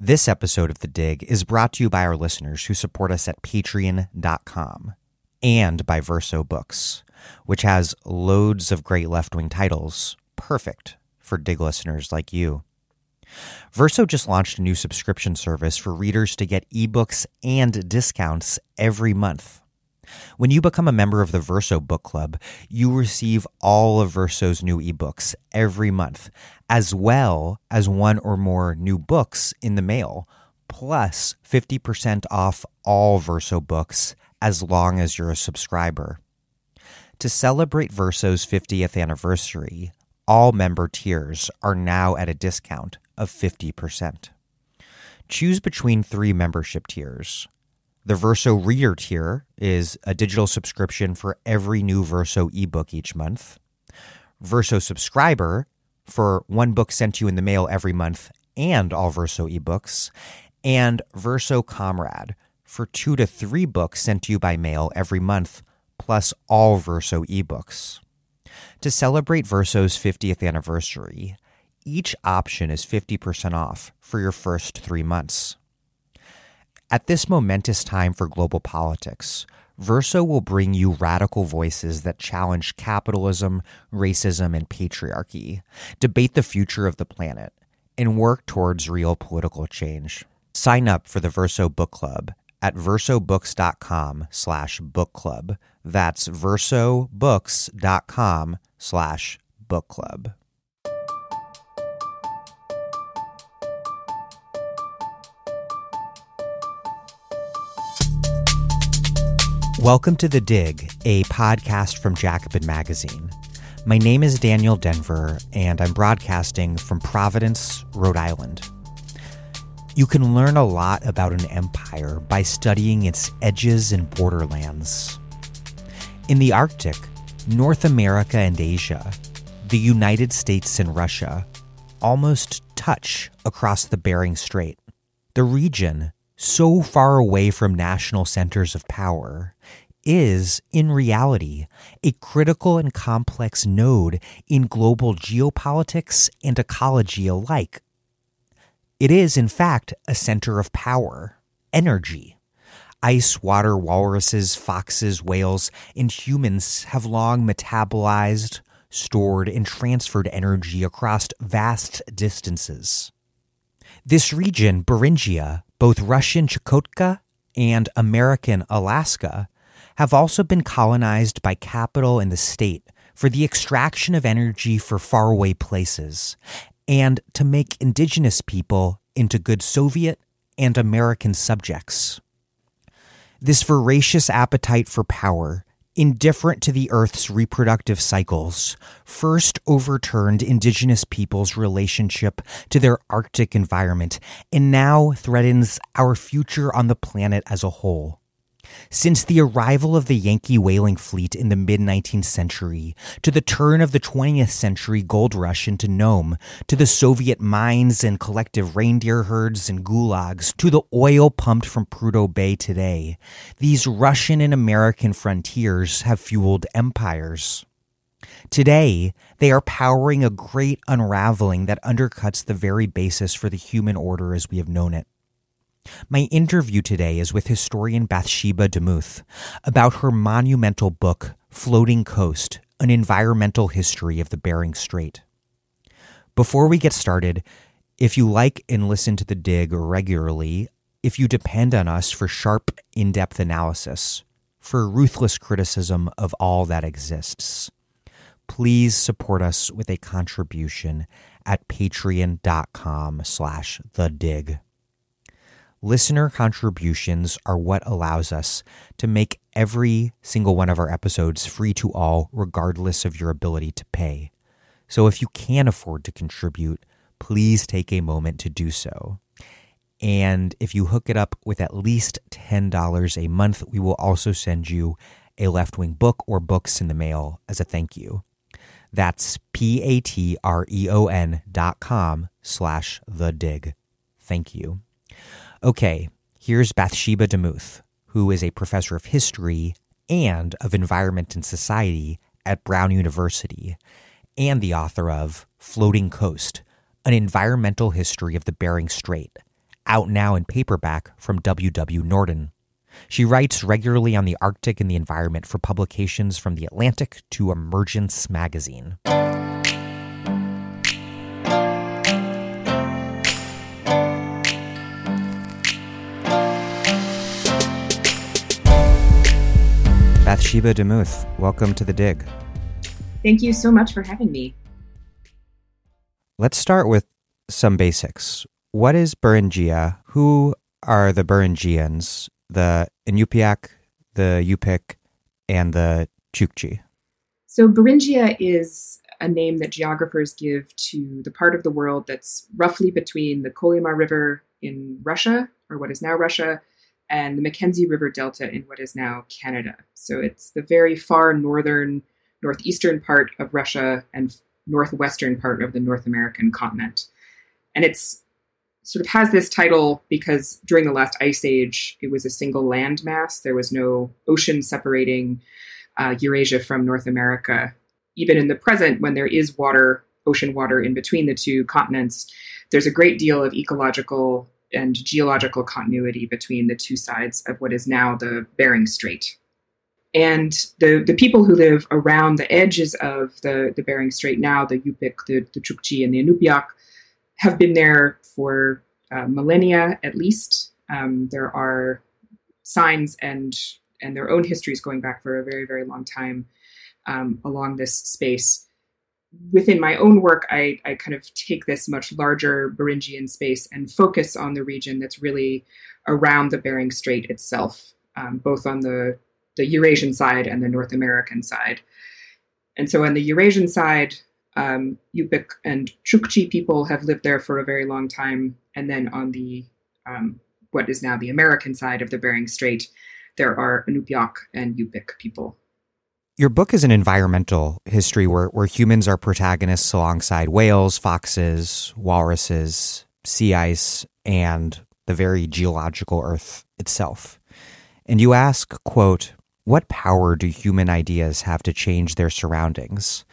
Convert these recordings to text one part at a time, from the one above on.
This episode of The Dig is brought to you by our listeners who support us at patreon.com and by Verso Books, which has loads of great left wing titles, perfect for Dig listeners like you. Verso just launched a new subscription service for readers to get ebooks and discounts every month. When you become a member of the Verso Book Club, you receive all of Verso's new ebooks every month, as well as one or more new books in the mail, plus 50% off all Verso books as long as you're a subscriber. To celebrate Verso's 50th anniversary, all member tiers are now at a discount of 50%. Choose between three membership tiers the Verso Reader tier is a digital subscription for every new Verso ebook each month. Verso Subscriber for one book sent to you in the mail every month and all Verso ebooks. And Verso Comrade for two to three books sent to you by mail every month, plus all Verso ebooks. To celebrate Verso's 50th anniversary, each option is 50% off for your first three months. At this momentous time for global politics, Verso will bring you radical voices that challenge capitalism, racism, and patriarchy, debate the future of the planet, and work towards real political change. Sign up for the Verso Book Club at versobooks.com slash book club. That's versobooks.com slash book club. Welcome to The Dig, a podcast from Jacobin Magazine. My name is Daniel Denvir, and I'm broadcasting from Providence, Rhode Island. You can learn a lot about an empire by studying its edges and borderlands. In the Arctic, North America and Asia, the United States and Russia almost touch across the Bering Strait. The region so far away from national centers of power, is, in reality, a critical and complex node in global geopolitics and ecology alike. It is, in fact, a center of power, energy. Ice, water, walruses, foxes, whales, and humans have long metabolized, stored, and transferred energy across vast distances. This region, Beringia, both Russian Chukotka and American Alaska have also been colonized by capital and the state for the extraction of energy for faraway places and to make indigenous people into good Soviet and American subjects. This voracious appetite for power indifferent to the Earth's reproductive cycles, first overturned indigenous peoples' relationship to their Arctic environment and now threatens our future on the planet as a whole. Since the arrival of the Yankee whaling fleet in the mid 19th century, to the turn of the 20th century gold rush into Nome, to the Soviet mines and collective reindeer herds and gulags, to the oil pumped from Prudhoe Bay today, these Russian and American frontiers have fueled empires. Today, they are powering a great unraveling that undercuts the very basis for the human order as we have known it. My interview today is with historian Bathsheba DeMuth about her monumental book, Floating Coast An Environmental History of the Bering Strait. Before we get started, if you like and listen to The Dig regularly, if you depend on us for sharp, in depth analysis, for ruthless criticism of all that exists, please support us with a contribution at patreon.com slash the dig. Listener contributions are what allows us to make every single one of our episodes free to all, regardless of your ability to pay. So if you can afford to contribute, please take a moment to do so. And if you hook it up with at least $10 a month, we will also send you a left wing book or books in the mail as a thank you. That's P A T R E O N dot com slash the dig. Thank you. Okay, here's Bathsheba DeMuth, who is a professor of history and of environment and society at Brown University, and the author of Floating Coast An Environmental History of the Bering Strait, out now in paperback from W.W. Norton. She writes regularly on the Arctic and the environment for publications from The Atlantic to Emergence magazine. Bathsheba Demuth, welcome to the dig. Thank you so much for having me. Let's start with some basics. What is Beringia? Who are the Beringians? The Inupiaq, the Yupik, and the Chukchi? So, Beringia is a name that geographers give to the part of the world that's roughly between the Kolyma River in Russia, or what is now Russia, and the Mackenzie River Delta in what is now Canada. So, it's the very far northern, northeastern part of Russia and northwestern part of the North American continent. And it's sort of has this title because during the last ice age, it was a single land mass. There was no ocean separating uh, Eurasia from North America. Even in the present, when there is water, ocean water in between the two continents, there's a great deal of ecological and geological continuity between the two sides of what is now the Bering Strait. And the, the people who live around the edges of the, the Bering Strait now, the Yupik, the, the Chukchi, and the Inupiaq, have been there for uh, millennia at least. Um, there are signs and and their own histories going back for a very very long time um, along this space. Within my own work, I, I kind of take this much larger Beringian space and focus on the region that's really around the Bering Strait itself, um, both on the the Eurasian side and the North American side. And so on the Eurasian side, um, Yupik and Chukchi people have lived there for a very long time. And then on the um, what is now the American side of the Bering Strait, there are Inupiaq and Yupik people. Your book is an environmental history where, where humans are protagonists alongside whales, foxes, walruses, sea ice, and the very geological Earth itself. And you ask, quote, what power do human ideas have to change their surroundings?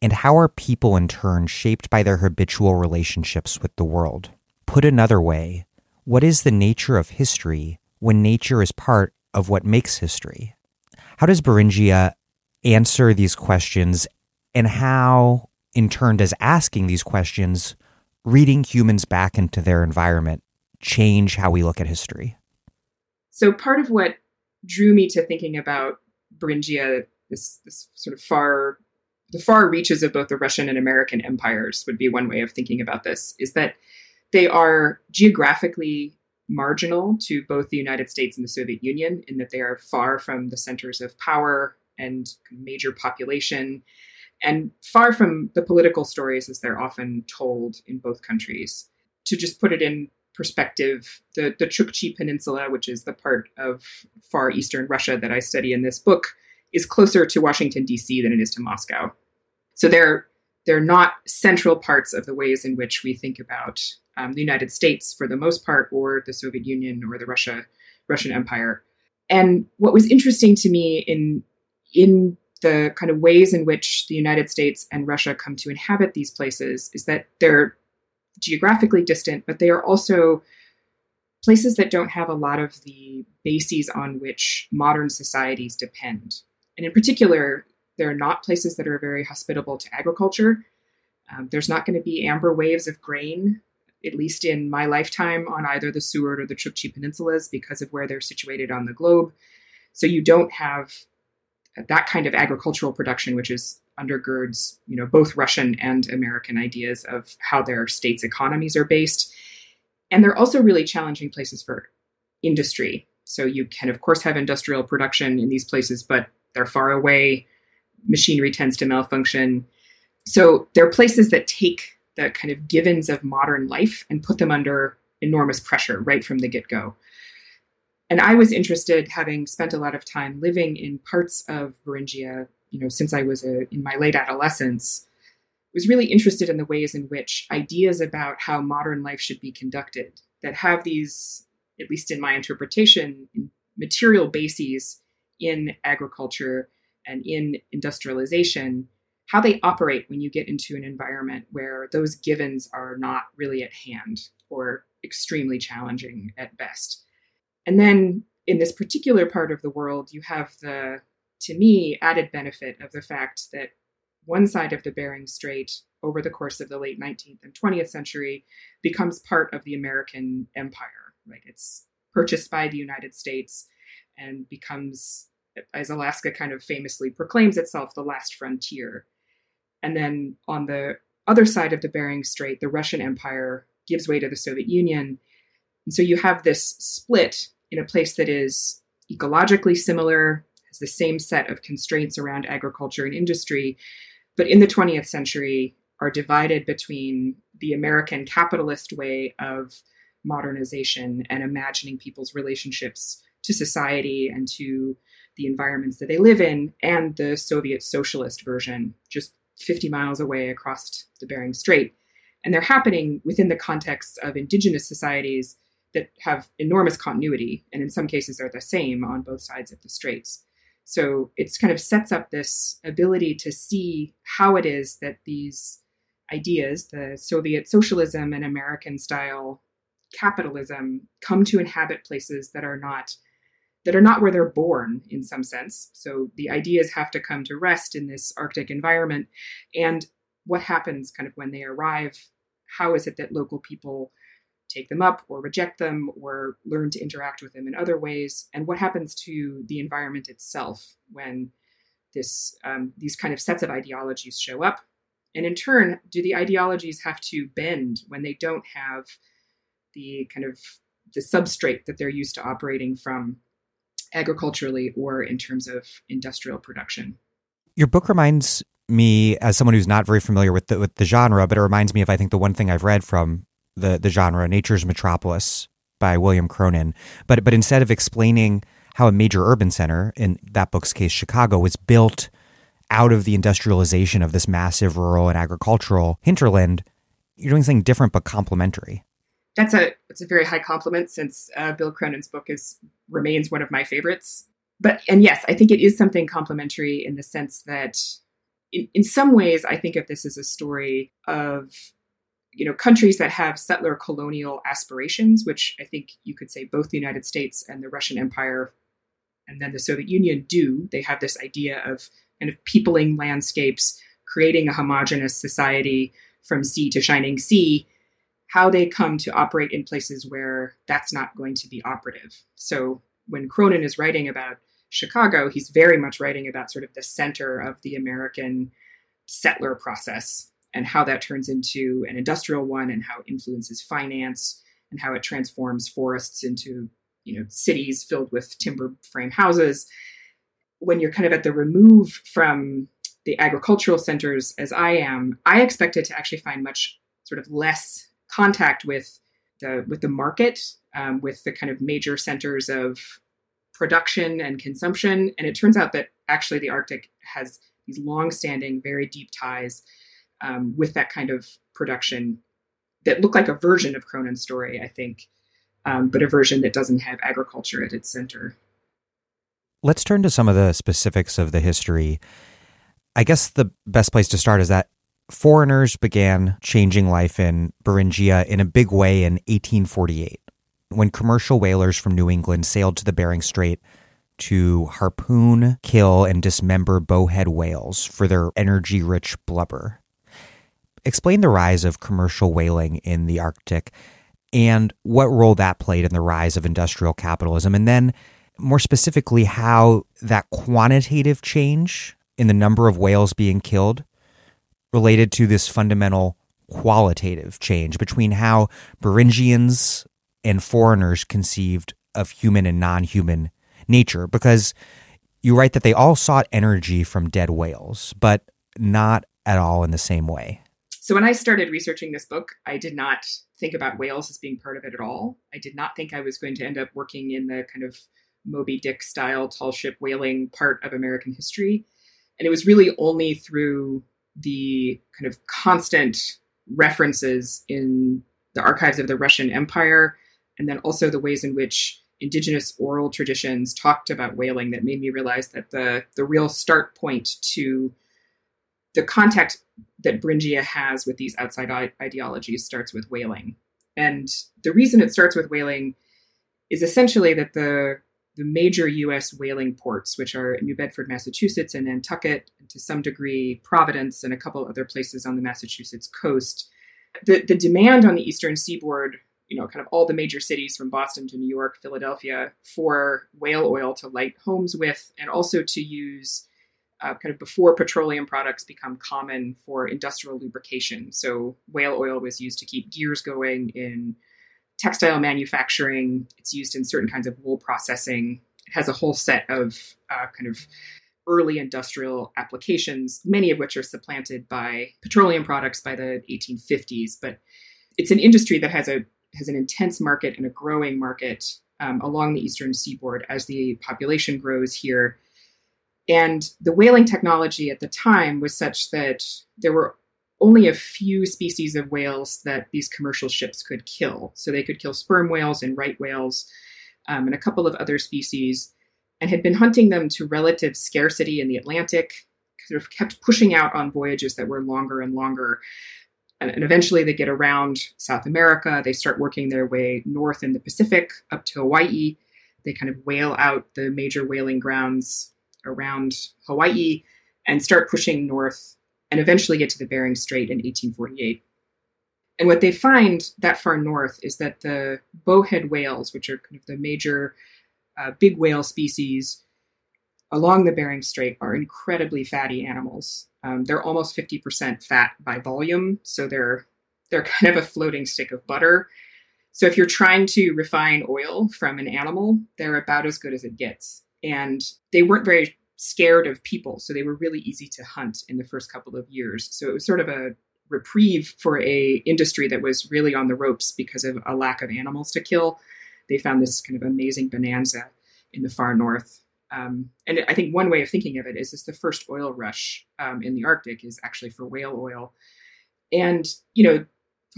And how are people in turn shaped by their habitual relationships with the world? Put another way, what is the nature of history when nature is part of what makes history? How does Beringia answer these questions, and how, in turn, does asking these questions, reading humans back into their environment, change how we look at history? So, part of what drew me to thinking about Beringia, this, this sort of far the far reaches of both the Russian and American empires would be one way of thinking about this, is that they are geographically marginal to both the United States and the Soviet Union in that they are far from the centers of power and major population, and far from the political stories as they're often told in both countries. To just put it in perspective, the, the Chukchi Peninsula, which is the part of far eastern Russia that I study in this book, is closer to Washington, D.C. than it is to Moscow. So they're they're not central parts of the ways in which we think about um, the United States for the most part, or the Soviet Union, or the Russia Russian Empire. And what was interesting to me in in the kind of ways in which the United States and Russia come to inhabit these places is that they're geographically distant, but they are also places that don't have a lot of the bases on which modern societies depend. And in particular, they're not places that are very hospitable to agriculture. Um, there's not going to be amber waves of grain, at least in my lifetime, on either the Seward or the Chukchi peninsulas because of where they're situated on the globe. So you don't have that kind of agricultural production, which is undergirds, you know, both Russian and American ideas of how their states' economies are based. And they're also really challenging places for industry. So you can, of course, have industrial production in these places, but they're far away machinery tends to malfunction. So they're places that take the kind of givens of modern life and put them under enormous pressure right from the get go. And I was interested, having spent a lot of time living in parts of Beringia, you know, since I was a, in my late adolescence, was really interested in the ways in which ideas about how modern life should be conducted that have these, at least in my interpretation, material bases in agriculture and in industrialization, how they operate when you get into an environment where those givens are not really at hand, or extremely challenging at best. And then in this particular part of the world, you have the, to me, added benefit of the fact that one side of the Bering Strait over the course of the late 19th and 20th century becomes part of the American empire, right? It's purchased by the United States and becomes, as Alaska kind of famously proclaims itself, the last frontier. And then on the other side of the Bering Strait, the Russian Empire gives way to the Soviet Union. And so you have this split in a place that is ecologically similar, has the same set of constraints around agriculture and industry, but in the 20th century are divided between the American capitalist way of modernization and imagining people's relationships to society and to the environments that they live in, and the Soviet socialist version, just 50 miles away across the Bering Strait. And they're happening within the context of indigenous societies that have enormous continuity, and in some cases are the same on both sides of the straits. So it's kind of sets up this ability to see how it is that these ideas, the Soviet socialism and American style capitalism, come to inhabit places that are not that are not where they're born in some sense. So the ideas have to come to rest in this Arctic environment. And what happens kind of when they arrive? How is it that local people take them up or reject them or learn to interact with them in other ways? And what happens to the environment itself when this um, these kind of sets of ideologies show up? And in turn, do the ideologies have to bend when they don't have the kind of the substrate that they're used to operating from agriculturally or in terms of industrial production? Your book reminds me, as someone who's not very familiar with the, with the genre, but it reminds me of I think the one thing I've read from the the genre, Nature's Metropolis by William Cronon. But but instead of explaining how a major urban center, in that book's case Chicago, was built out of the industrialization of this massive rural and agricultural hinterland, you're doing something different but complementary. That's a it's a very high compliment since uh, Bill Cronon's book is remains one of my favorites. But and yes, I think it is something complementary in the sense that in, in some ways I think of this as a story of you know countries that have settler colonial aspirations, which I think you could say both the United States and the Russian Empire and then the Soviet Union do. They have this idea of kind of peopling landscapes, creating a homogenous society from sea to shining sea. How they come to operate in places where that's not going to be operative. So when Cronon is writing about Chicago, he's very much writing about sort of the center of the American settler process and how that turns into an industrial one and how it influences finance and how it transforms forests into you know cities filled with timber frame houses. When you're kind of at the remove from the agricultural centers as i am i expected to actually find much sort of less contact with the with the market um, with the kind of major centers of production and consumption. And it turns out that actually the arctic has these long-standing very deep ties um, with that kind of production that look like a version of Cronon's story, I think, um, but a version that doesn't have agriculture at its center. Let's turn to some of the specifics of the history. I guess the best place to start is that foreigners began changing life in Beringia in a big way in 1848 when commercial whalers from New England sailed to the Bering Strait to harpoon, kill, and dismember bowhead whales for their energy rich blubber explain the rise of commercial whaling in the Arctic and what role that played in the rise of industrial capitalism. And then, more specifically, how that quantitative change in the number of whales being killed related to this fundamental qualitative change between how Beringians and foreigners conceived of human and non human nature. Because you write that they all sought energy from dead whales, but not at all in the same way. So when I started researching this book, I did not think about whales as being part of it at all. I did not think I was going to end up working in the kind of Moby Dick style tall ship whaling part of American history. And it was really only through the kind of constant references in the archives of the Russian Empire, and then also the ways in which indigenous oral traditions talked about whaling that made me realize that the the real start point to the contact that Beringia has with these outside ideologies starts with whaling. And the reason it starts with whaling is essentially that the the major U.S. whaling ports, which are New Bedford, Massachusetts, and Nantucket, and to some degree Providence, and a couple other places on the Massachusetts coast, the, the demand on the eastern seaboard, you know, kind of all the major cities from Boston to New York, Philadelphia, for whale oil to light homes with, and also to use uh, kind of before petroleum products become common for industrial lubrication. So whale oil was used to keep gears going in textile manufacturing. It's used in certain kinds of wool processing. It has a whole set of uh, kind of early industrial applications, many of which are supplanted by petroleum products by the 1850s. But it's an industry that has a has an intense market and a growing market um, along the eastern seaboard as the population grows here. And the whaling technology at the time was such that there were only a few species of whales that these commercial ships could kill. So they could kill sperm whales and right whales um, and a couple of other species, and had been hunting them to relative scarcity in the Atlantic, sort of kept pushing out on voyages that were longer and longer. And, and eventually they get around South America. They start working their way north in the Pacific up to Hawaii. They kind of whale out the major whaling grounds around Hawaii and start pushing north and eventually get to the Bering Strait in 1848. And what they find that far north is that the bowhead whales, which are kind of the major uh, big whale species along the Bering Strait, are incredibly fatty animals. Um, they're almost 50% fat by volume, so they're they're kind of a floating stick of butter. So if you're trying to refine oil from an animal, they're about as good as it gets. And they weren't very scared of people, so they were really easy to hunt in the first couple of years. So it was sort of a reprieve for a industry that was really on the ropes because of a lack of animals to kill. They found this kind of amazing bonanza in the far north. Um, and I think one way of thinking of it is it's the first oil rush um, in the Arctic is actually for whale oil. And, you know,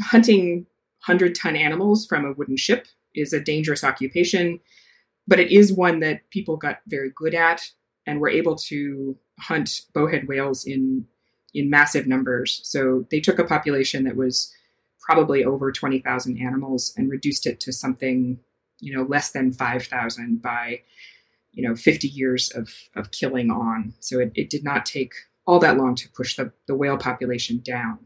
hunting 100 ton animals from a wooden ship is a dangerous occupation, but it is one that people got very good at and were able to hunt bowhead whales in in massive numbers. So they took a population that was probably over 20,000 animals and reduced it to something, you know, less than 5,000 by, you know, 50 years of, of killing on. So it, it did not take all that long to push the, the whale population down.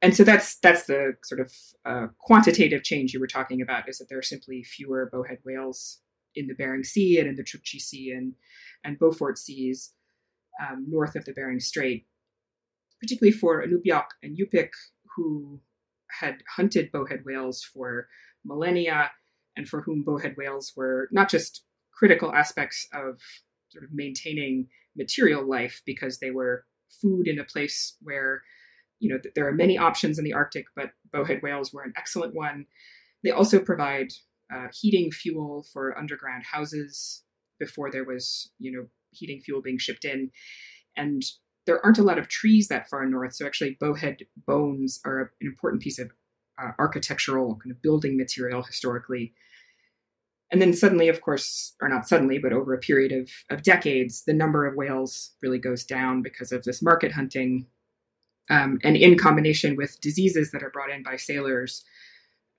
And so that's that's the sort of uh, quantitative change you were talking about is that there are simply fewer bowhead whales in the Bering Sea and in the Chukchi Sea and and Beaufort seas um, north of the Bering Strait, particularly for Inupiaq and Yupik, who had hunted bowhead whales for millennia and for whom bowhead whales were not just critical aspects of sort of maintaining material life because they were food in a place where you know there are many options in the arctic but bowhead whales were an excellent one. They also provide uh, heating fuel for underground houses before there was, you know, heating fuel being shipped in. And there aren't a lot of trees that far north. So actually, bowhead bones are an important piece of uh, architectural kind of building material historically. And then suddenly, of course, or not suddenly, but over a period of, of decades, the number of whales really goes down because of this market hunting. Um, and in combination with diseases that are brought in by sailors,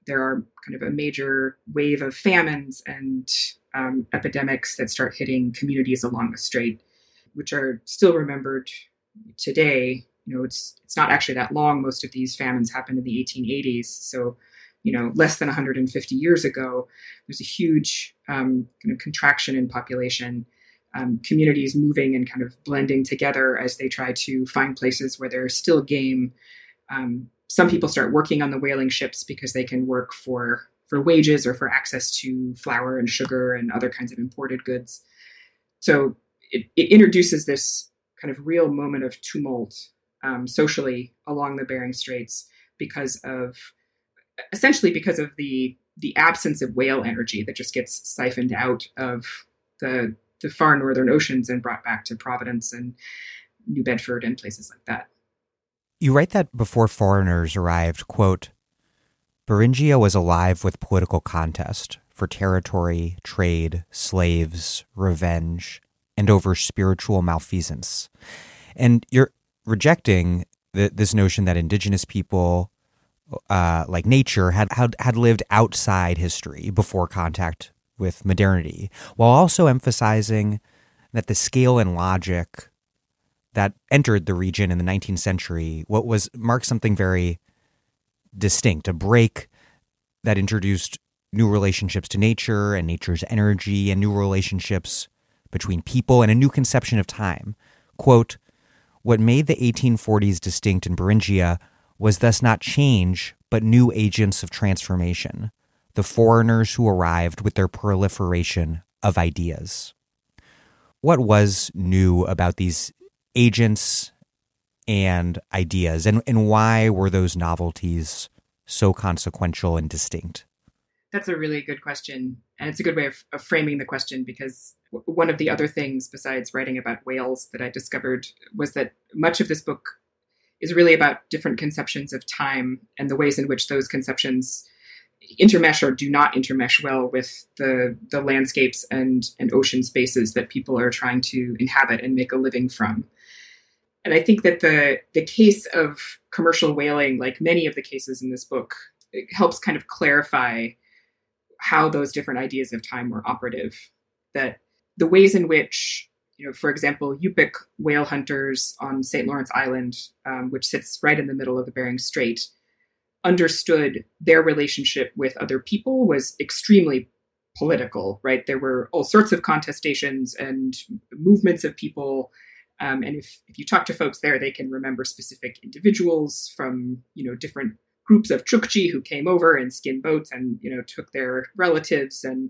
there are kind of a major wave of famines and um, epidemics that start hitting communities along the strait, which are still remembered today. You know, it's it's not actually that long. Most of these famines happened in the 1880s, so you know, less than 150 years ago. There's a huge um, kind of contraction in population. Um, communities moving and kind of blending together as they try to find places where there's still game. Um, some people start working on the whaling ships because they can work for for wages or for access to flour and sugar and other kinds of imported goods. So it, it introduces this kind of real moment of tumult um, socially along the Bering Straits because of essentially because of the the absence of whale energy that just gets siphoned out of the the far northern oceans and brought back to Providence and New Bedford and places like that. You write that before foreigners arrived, quote, Beringia was alive with political contest for territory, trade, slaves, revenge, and over spiritual malfeasance. And you're rejecting the, this notion that indigenous people uh, like nature, had, had had lived outside history before contact with modernity, while also emphasizing that the scale and logic that entered the region in the 19th century, what was marked something very distinct, a break that introduced new relationships to nature and nature's energy and new relationships between people and a new conception of time. Quote, what made the 1840s distinct in Beringia was thus not change, but new agents of transformation, the foreigners who arrived with their proliferation of ideas. What was new about these agents and ideas, and, and why were those novelties so consequential and distinct? That's a really good question. And it's a good way of, of framing the question because w- one of the other things, besides writing about whales, that I discovered was that much of this book is really about different conceptions of time and the ways in which those conceptions intermesh or do not intermesh well with the the landscapes and and ocean spaces that people are trying to inhabit and make a living from. And I think that the the case of commercial whaling, like many of the cases in this book, helps kind of clarify how those different ideas of time were operative. That the ways in which, you know, for example, Yupik whale hunters on St. Lawrence Island, um, which sits right in the middle of the Bering Strait, understood their relationship with other people was extremely political, right? There were all sorts of contestations and movements of people um, and if, if you talk to folks there, they can remember specific individuals from, you know, different groups of Chukchi who came over and skinned boats and, you know, took their relatives. And,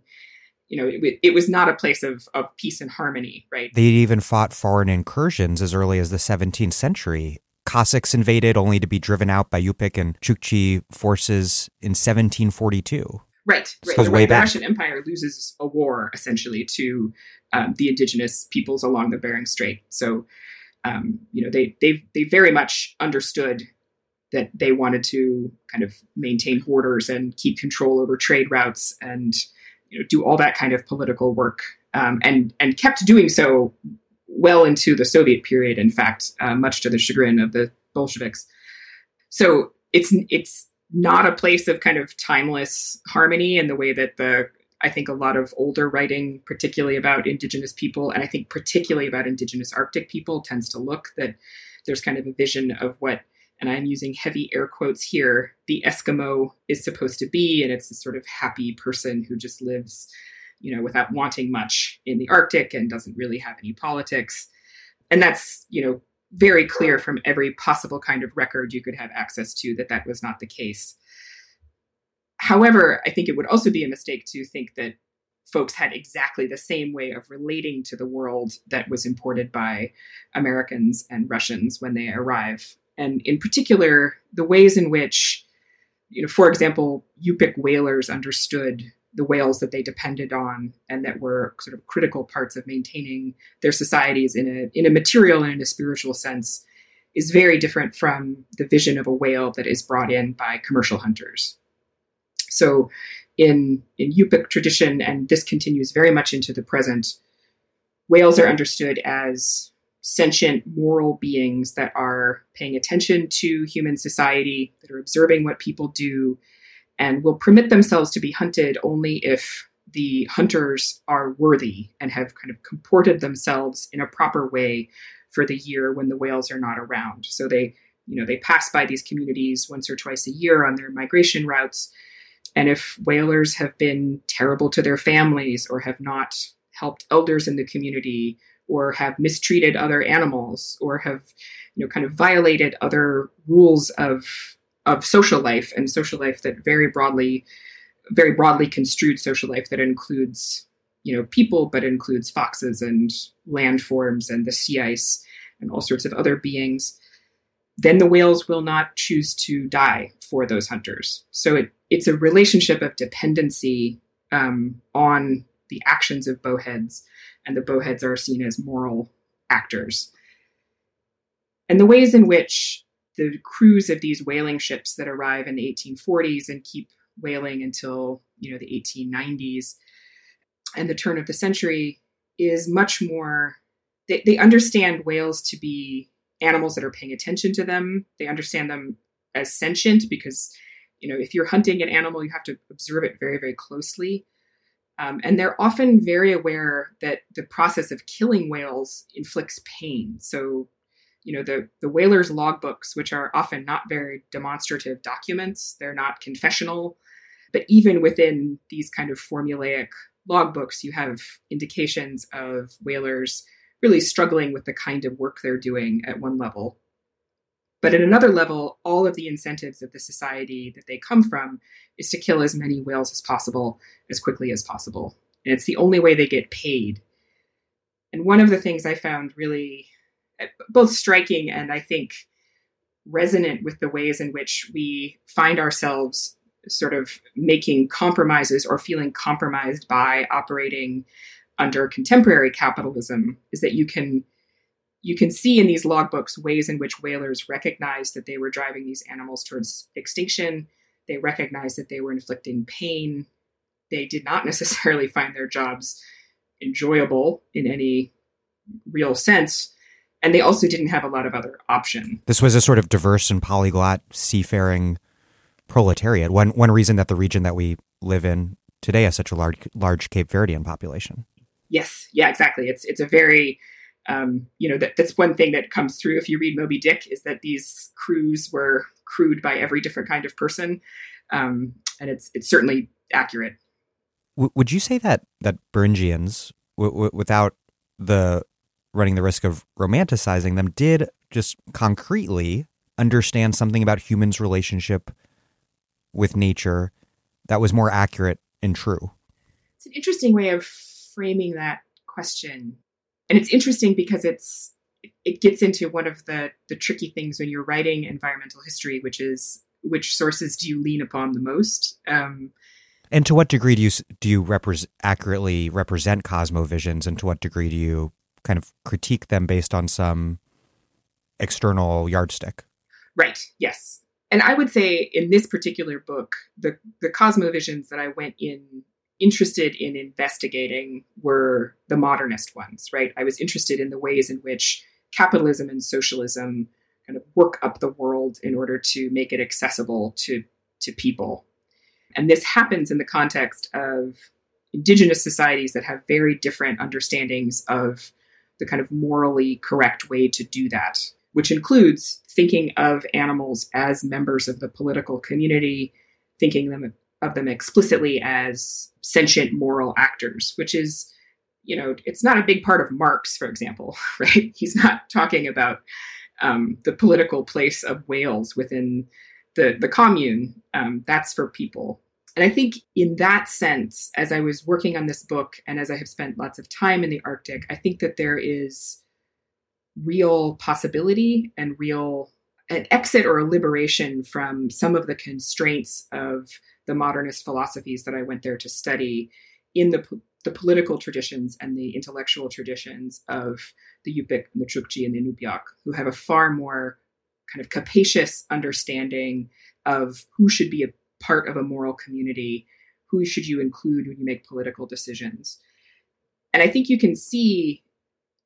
you know, it, it was not a place of, of peace and harmony, right? They even fought foreign incursions as early as the 17th century. Cossacks invaded only to be driven out by Yupik and Chukchi forces in 1742. Right, right. The, way the Russian Empire loses a war essentially to um, the indigenous peoples along the Bering Strait. So, um, you know, they they they very much understood that they wanted to kind of maintain borders and keep control over trade routes and you know do all that kind of political work, um, and and kept doing so well into the Soviet period. In fact, uh, much to the chagrin of the Bolsheviks. So it's it's not a place of kind of timeless harmony in the way that the I think a lot of older writing, particularly about indigenous people, and I think particularly about indigenous Arctic people, tends to look that there's kind of a vision of what, and I'm using heavy air quotes here, the Eskimo is supposed to be, and it's a sort of happy person who just lives, you know, without wanting much in the Arctic and doesn't really have any politics. And that's, you know, very clear from every possible kind of record you could have access to that that was not the case. However, I think it would also be a mistake to think that folks had exactly the same way of relating to the world that was imported by Americans and Russians when they arrive. And in particular, the ways in which, you know, for example, Yupik whalers understood the whales that they depended on and that were sort of critical parts of maintaining their societies in a in a material and in a spiritual sense is very different from the vision of a whale that is brought in by commercial hunters. So in in Yupik tradition, and this continues very much into the present, whales are understood as sentient moral beings that are paying attention to human society, that are observing what people do, and will permit themselves to be hunted only if the hunters are worthy and have kind of comported themselves in a proper way for the year when the whales are not around. So they, you know, they pass by these communities once or twice a year on their migration routes. And if whalers have been terrible to their families or have not helped elders in the community or have mistreated other animals or have, you know, kind of violated other rules of of social life and social life that very broadly very broadly construed social life that includes you know people but includes foxes and landforms and the sea ice and all sorts of other beings then the whales will not choose to die for those hunters. So it, it's a relationship of dependency um, on the actions of bowheads and the bowheads are seen as moral actors. And the ways in which the crews of these whaling ships that arrive in the 1840s and keep whaling until you know the 1890s and the turn of the century is much more they, they understand whales to be animals that are paying attention to them they understand them as sentient because You know, if you're hunting an animal, you have to observe it very, very closely. Um, and they're often very aware that the process of killing whales inflicts pain. So, you know, the, the whalers' logbooks, which are often not very demonstrative documents, they're not confessional. But even within these kind of formulaic logbooks, you have indications of whalers really struggling with the kind of work they're doing at one level. But at another level, all of the incentives of the society that they come from is to kill as many whales as possible as quickly as possible. And it's the only way they get paid. And one of the things I found really both striking and I think resonant with the ways in which we find ourselves sort of making compromises or feeling compromised by operating under contemporary capitalism is that you can you can see in these logbooks ways in which whalers recognized that they were driving these animals towards extinction. They recognized that they were inflicting pain. They did not necessarily find their jobs enjoyable in any real sense. And they also didn't have a lot of other option. This was a sort of diverse and polyglot seafaring proletariat. One one reason that the region that we live in today has such a large large Cape Verdean population. Yes, yeah, exactly. It's it's a very um, you know that that's one thing that comes through if you read Moby Dick is that these crews were crewed by every different kind of person, um, and it's it's certainly accurate. W- would you say that that Beringians, w- w- without the running the risk of romanticizing them, did just concretely understand something about humans' relationship with nature that was more accurate and true? It's an interesting way of framing that question. And it's interesting because it's it gets into one of the the tricky things when you're writing environmental history, which is which sources do you lean upon the most? Um, and to what degree do you do you repre- accurately represent cosmovisions, and to what degree do you kind of critique them based on some external yardstick? Right. Yes. And I would say in this particular book, the the cosmovisions that I went in interested in investigating were the modernist ones, right? I was interested in the ways in which capitalism and socialism kind of work up the world in order to make it accessible to, to people. And this happens in the context of indigenous societies that have very different understandings of the kind of morally correct way to do that, which includes thinking of animals as members of the political community, thinking them of them explicitly as sentient moral actors, which is, you know, it's not a big part of Marx, for example, right? He's not talking about um, the political place of whales within the the commune. Um, that's for people. And I think in that sense, as I was working on this book and as I have spent lots of time in the Arctic, I think that there is real possibility and real an exit or a liberation from some of the constraints of the modernist philosophies that I went there to study in the, the political traditions and the intellectual traditions of the Yupik, the Chukchi, and the Inupiaq, who have a far more kind of capacious understanding of who should be a part of a moral community, who should you include when you make political decisions. And I think you can see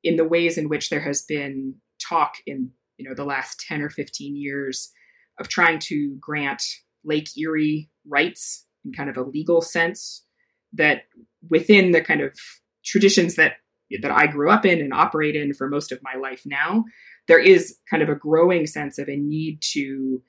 in the ways in which there has been talk in you know the last 10 or 15 years of trying to grant Lake Erie rights in kind of a legal sense that within the kind of traditions that that I grew up in and operate in for most of my life now, there is kind of a growing sense of a need to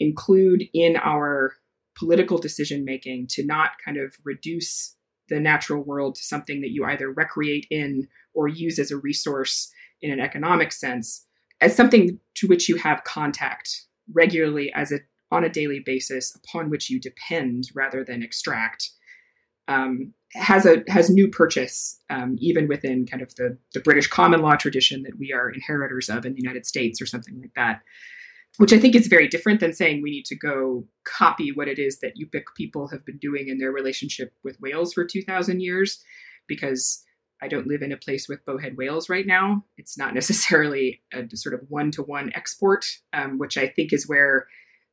include in our political decision making to not kind of reduce the natural world to something that you either recreate in or use as a resource in an economic sense as something to which you have contact regularly as a on a daily basis upon which you depend rather than extract um, has a has new purchase um, even within kind of the the British common law tradition that we are inheritors of in the United States or something like that, which I think is very different than saying we need to go copy what it is that Yupik people have been doing in their relationship with whales for two thousand years, because I don't live in a place with bowhead whales right now. It's not necessarily a sort of one to one export, um, which I think is where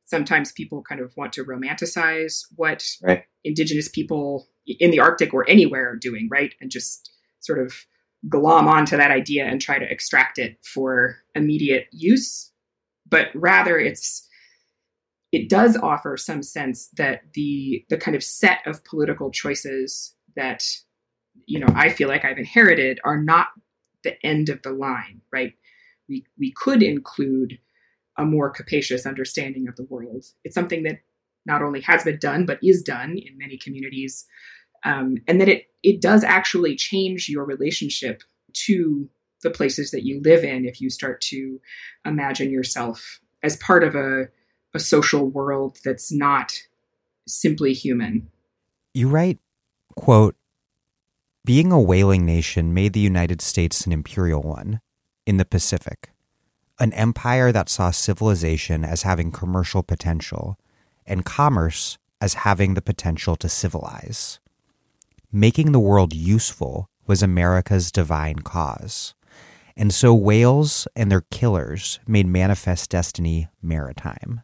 sometimes people kind of want to romanticize what right. indigenous people in the Arctic or anywhere are doing, right? And just sort of glom onto that idea and try to extract it for immediate use. But rather, it's it does offer some sense that the the kind of set of political choices that you know I feel like I've inherited are not the end of the line, right? We we could include a more capacious understanding of the world. It's something that not only has been done but is done in many communities, um, and that it it does actually change your relationship to the places that you live in if you start to imagine yourself as part of a a social world that's not simply human. You write, quote, being a whaling nation made the United States an imperial one in the Pacific, an empire that saw civilization as having commercial potential and commerce as having the potential to civilize. Making the world useful was America's divine cause. And so whales and their killers made manifest destiny maritime.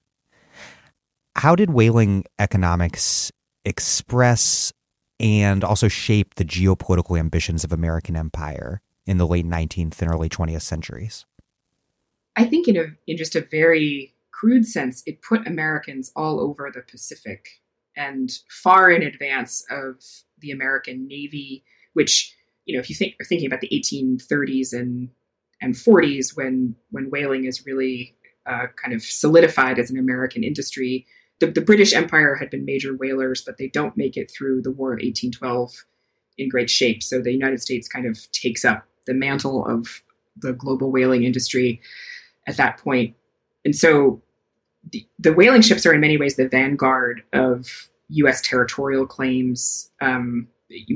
How did whaling economics express and also shape the geopolitical ambitions of American empire in the late 19th and early 20th centuries? I think, in, a, in just a very crude sense, it put Americans all over the Pacific and far in advance of the American Navy, which, you know, if you think are thinking about the 1830s and and 40s when when whaling is really uh, kind of solidified as an American industry, the, the British Empire had been major whalers, but they don't make it through the War of 1812 in great shape. So the United States kind of takes up the mantle of the global whaling industry at that point. And so the, the whaling ships are in many ways the vanguard of U.S. territorial claims. Um,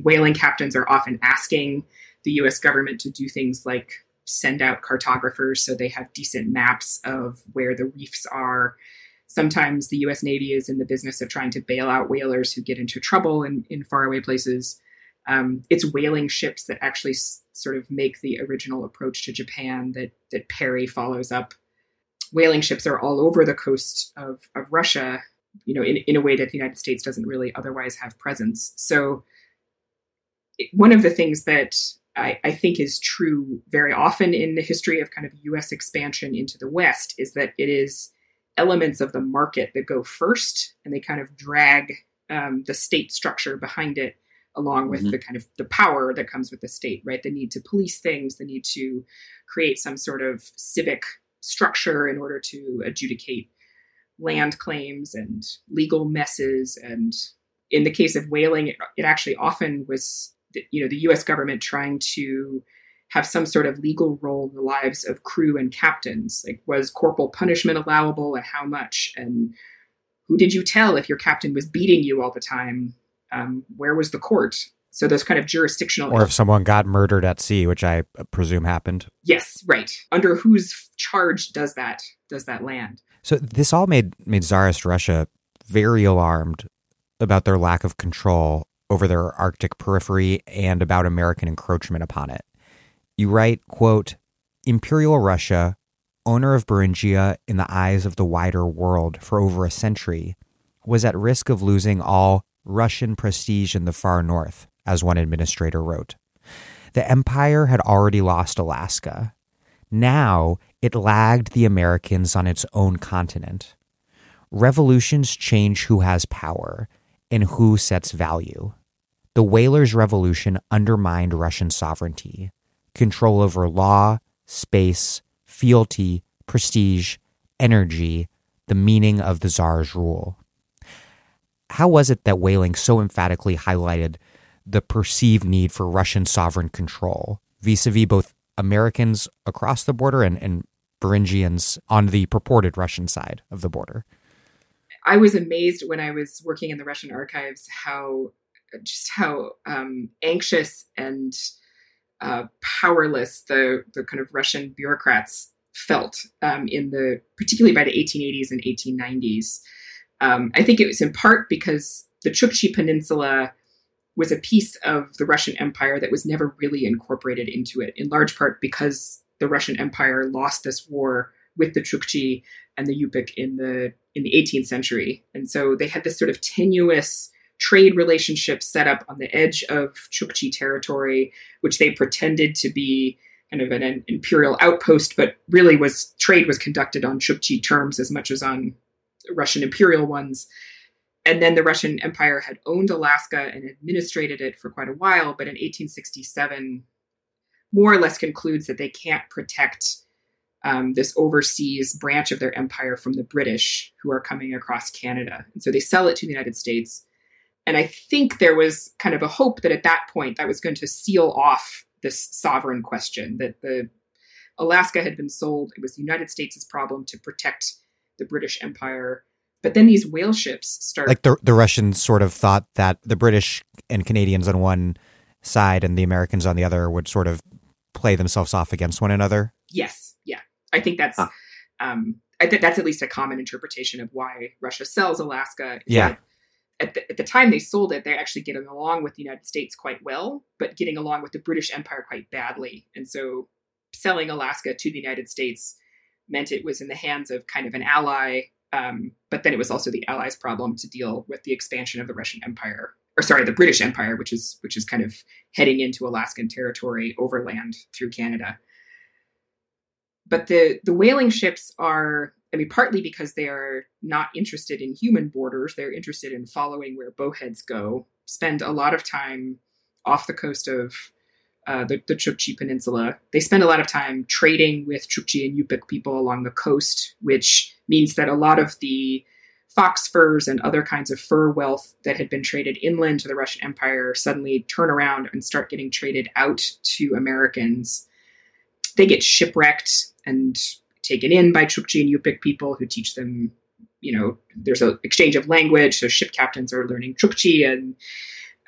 whaling captains are often asking the U.S. government to do things like send out cartographers so they have decent maps of where the reefs are Sometimes the US Navy is in the business of trying to bail out whalers who get into trouble in, in faraway places. Um, it's whaling ships that actually s- sort of make the original approach to Japan that, that Perry follows up. Whaling ships are all over the coast of, of Russia, you know, in, in a way that the United States doesn't really otherwise have presence. So, one of the things that I, I, think is true very often in the history of kind of US expansion into the West is that it is elements of the market that go first and they kind of drag um, the state structure behind it along with mm-hmm. the kind of the power that comes with the state right the need to police things the need to create some sort of civic structure in order to adjudicate land claims and legal messes and in the case of whaling it, it actually often was you know the us government trying to have some sort of legal role in the lives of crew and captains. Like, was corporal punishment allowable and how much? And who did you tell if your captain was beating you all the time? Um, where was the court? So those kind of jurisdictional. Or if someone got murdered at sea, which I presume happened. Yes, right. Under whose charge does that does that land? So this all made made Tsarist Russia very alarmed about their lack of control over their Arctic periphery and about American encroachment upon it. You write, quote, Imperial Russia, owner of Beringia in the eyes of the wider world for over a century, was at risk of losing all Russian prestige in the far north, as one administrator wrote. The empire had already lost Alaska. Now it lagged the Americans on its own continent. Revolutions change who has power and who sets value. The Whalers' Revolution undermined Russian sovereignty control over law, space, fealty, prestige, energy, the meaning of the czar's rule. How was it that whaling so emphatically highlighted the perceived need for Russian sovereign control vis a vis both Americans across the border and, and Beringians on the purported Russian side of the border? I was amazed when I was working in the Russian archives how just how um, anxious and uh, powerless the the kind of Russian bureaucrats felt um, in the particularly by the 1880s and 1890s. Um, I think it was in part because the Chukchi Peninsula was a piece of the Russian Empire that was never really incorporated into it, in large part because the Russian Empire lost this war with the Chukchi and the Yupik in the in the 18th century, and so they had this sort of tenuous trade relationship set up on the edge of Chukchi territory, which they pretended to be kind of an, imperial outpost, but really was trade was conducted on Chukchi terms as much as on Russian imperial ones. And then the Russian Empire had owned Alaska and administrated it for quite a while, but in 1867, more or less concludes that they can't protect um, this overseas branch of their empire from the British who are coming across Canada. And so they sell it to the United States. And I think there was kind of a hope that at that point that was going to seal off this sovereign question that the Alaska had been sold. It was the United States' problem to protect the British Empire. But then these whale ships start. Like the, the Russians sort of thought that the British and Canadians on one side and the Americans on the other would sort of play themselves off against one another. Yes. I think that's. Ah. Um, I think that's at least a common interpretation of why Russia sells Alaska. Yeah at the, at the time they sold it, they're actually getting along with the United States quite well, but getting along with the British Empire quite badly. And so selling Alaska to the United States meant it was in the hands of kind of an ally, um, but then it was also the ally's problem to deal with the expansion of the Russian Empire, or sorry, the British Empire, which is which is kind of heading into Alaskan territory overland through Canada. But the the whaling ships are I mean, partly because they are not interested in human borders, they're interested in following where bowheads go, spend a lot of time off the coast of uh, the, the Chukchi Peninsula. They spend a lot of time trading with Chukchi and Yupik people along the coast, which means that a lot of the fox furs and other kinds of fur wealth that had been traded inland to the Russian Empire suddenly turn around and start getting traded out to Americans. They get shipwrecked and taken in by Chukchi and Yupik people who teach them, you know, there's an exchange of language. So ship captains are learning Chukchi and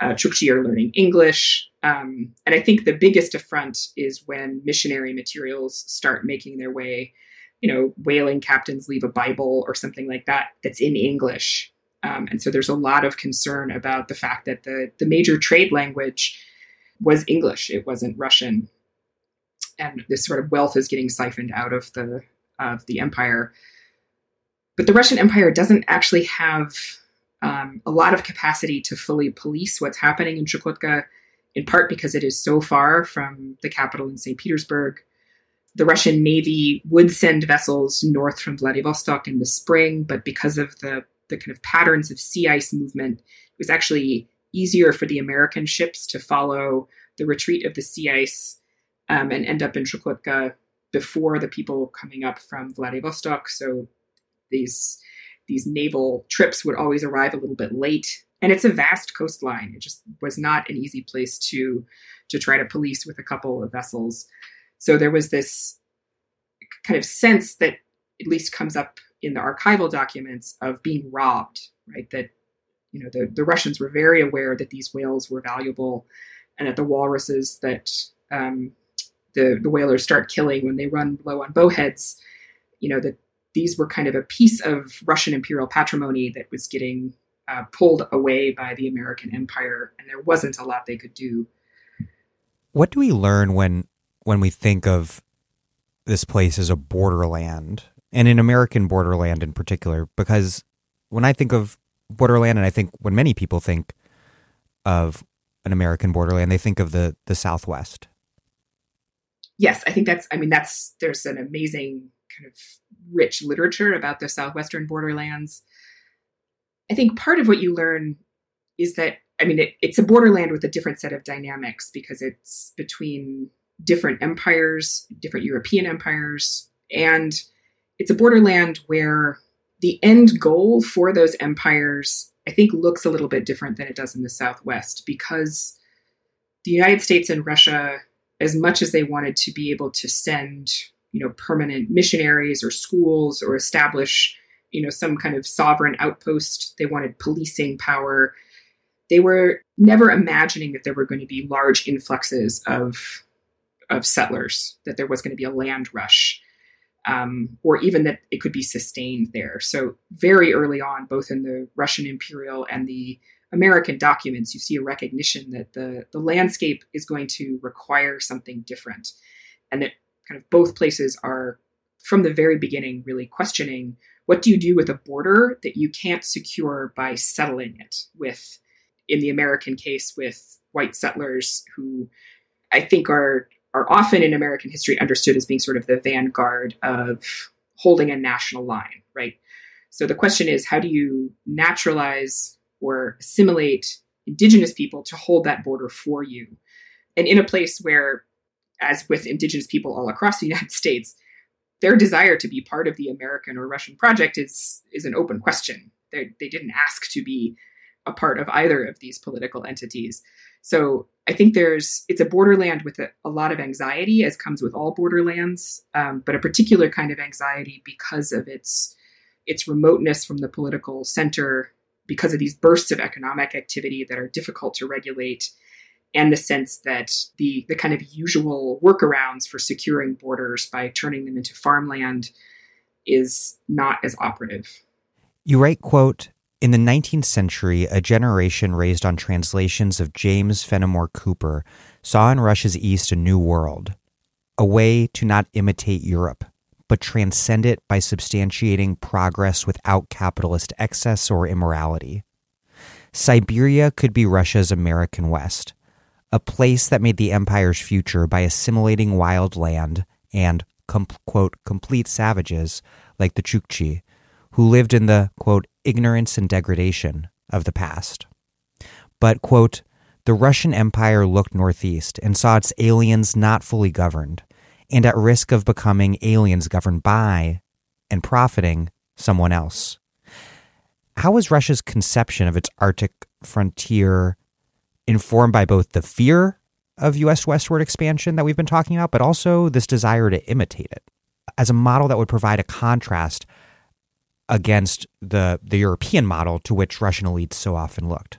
uh, Chukchi are learning English. Um, and I think the biggest affront is when missionary materials start making their way. You know, whaling captains leave a Bible or something like that that's in English. Um, and so there's a lot of concern about the fact that the, the major trade language was English, it wasn't Russian and this sort of wealth is getting siphoned out of the of the empire. But the Russian Empire doesn't actually have um, a lot of capacity to fully police what's happening in Chukotka, in part because it is so far from the capital in St. Petersburg. The Russian Navy would send vessels north from Vladivostok in the spring, but because of the, the kind of patterns of sea ice movement, it was actually easier for the American ships to follow the retreat of the sea ice um, and end up in Chukotka before the people coming up from Vladivostok. So these these naval trips would always arrive a little bit late, and it's a vast coastline. It just was not an easy place to to try to police with a couple of vessels. So there was this kind of sense that at least comes up in the archival documents of being robbed, right? That you know the, the Russians were very aware that these whales were valuable, and that the walruses that um, the, the whalers start killing when they run low on bowheads, you know, that these were kind of a piece of Russian imperial patrimony that was getting uh, pulled away by the American Empire, and there wasn't a lot they could do. What do we learn when when we think of this place as a borderland, and an American borderland in particular? Because when I think of borderland, and I think when many people think of an American borderland, they think of the the Southwest yes, I think that's, I mean, that's, there's an amazing kind of rich literature about the Southwestern borderlands. I think part of what you learn is that, I mean, it, it's a borderland with a different set of dynamics because it's between different empires, different European empires, and it's a borderland where the end goal for those empires, I think, looks a little bit different than it does in the Southwest because the United States and Russia as much as they wanted to be able to send, you know, permanent missionaries or schools or establish, you know, some kind of sovereign outpost, they wanted policing power. They were never imagining that there were going to be large influxes of of settlers, that there was going to be a land rush, um, or even that it could be sustained there. So very early on, both in the Russian imperial and the American documents, you see a recognition that the, the landscape is going to require something different. And that kind of both places are, from the very beginning, really questioning what do you do with a border that you can't secure by settling it with, in the American case, with white settlers who I think are are often in American history understood as being sort of the vanguard of holding a national line, right? So the question is how do you naturalize or assimilate indigenous people to hold that border for you? And in a place where, as with indigenous people all across the United States, their desire to be part of the American or Russian project is is an open question. They, they didn't ask to be a part of either of these political entities. So I think there's it's a borderland with a, a lot of anxiety, as comes with all borderlands, um, but a particular kind of anxiety because of its its remoteness from the political center, because of these bursts of economic activity that are difficult to regulate, and the sense that the the kind of usual workarounds for securing borders by turning them into farmland is not as operative. You write, quote, in the 19th century, a generation raised on translations of James Fenimore Cooper saw in Russia's East a new world, a way to not imitate Europe, but transcend it by substantiating progress without capitalist excess or immorality. Siberia could be Russia's American West, a place that made the empire's future by assimilating wild land and, com- quote, complete savages like the Chukchi, who lived in the, quote, ignorance and degradation of the past. But, quote, the Russian Empire looked northeast and saw its aliens not fully governed and at risk of becoming aliens governed by and profiting someone else. How was Russia's conception of its Arctic frontier informed by both the fear of U.S. westward expansion that we've been talking about, but also this desire to imitate it as a model that would provide a contrast against the the European model to which Russian elites so often looked.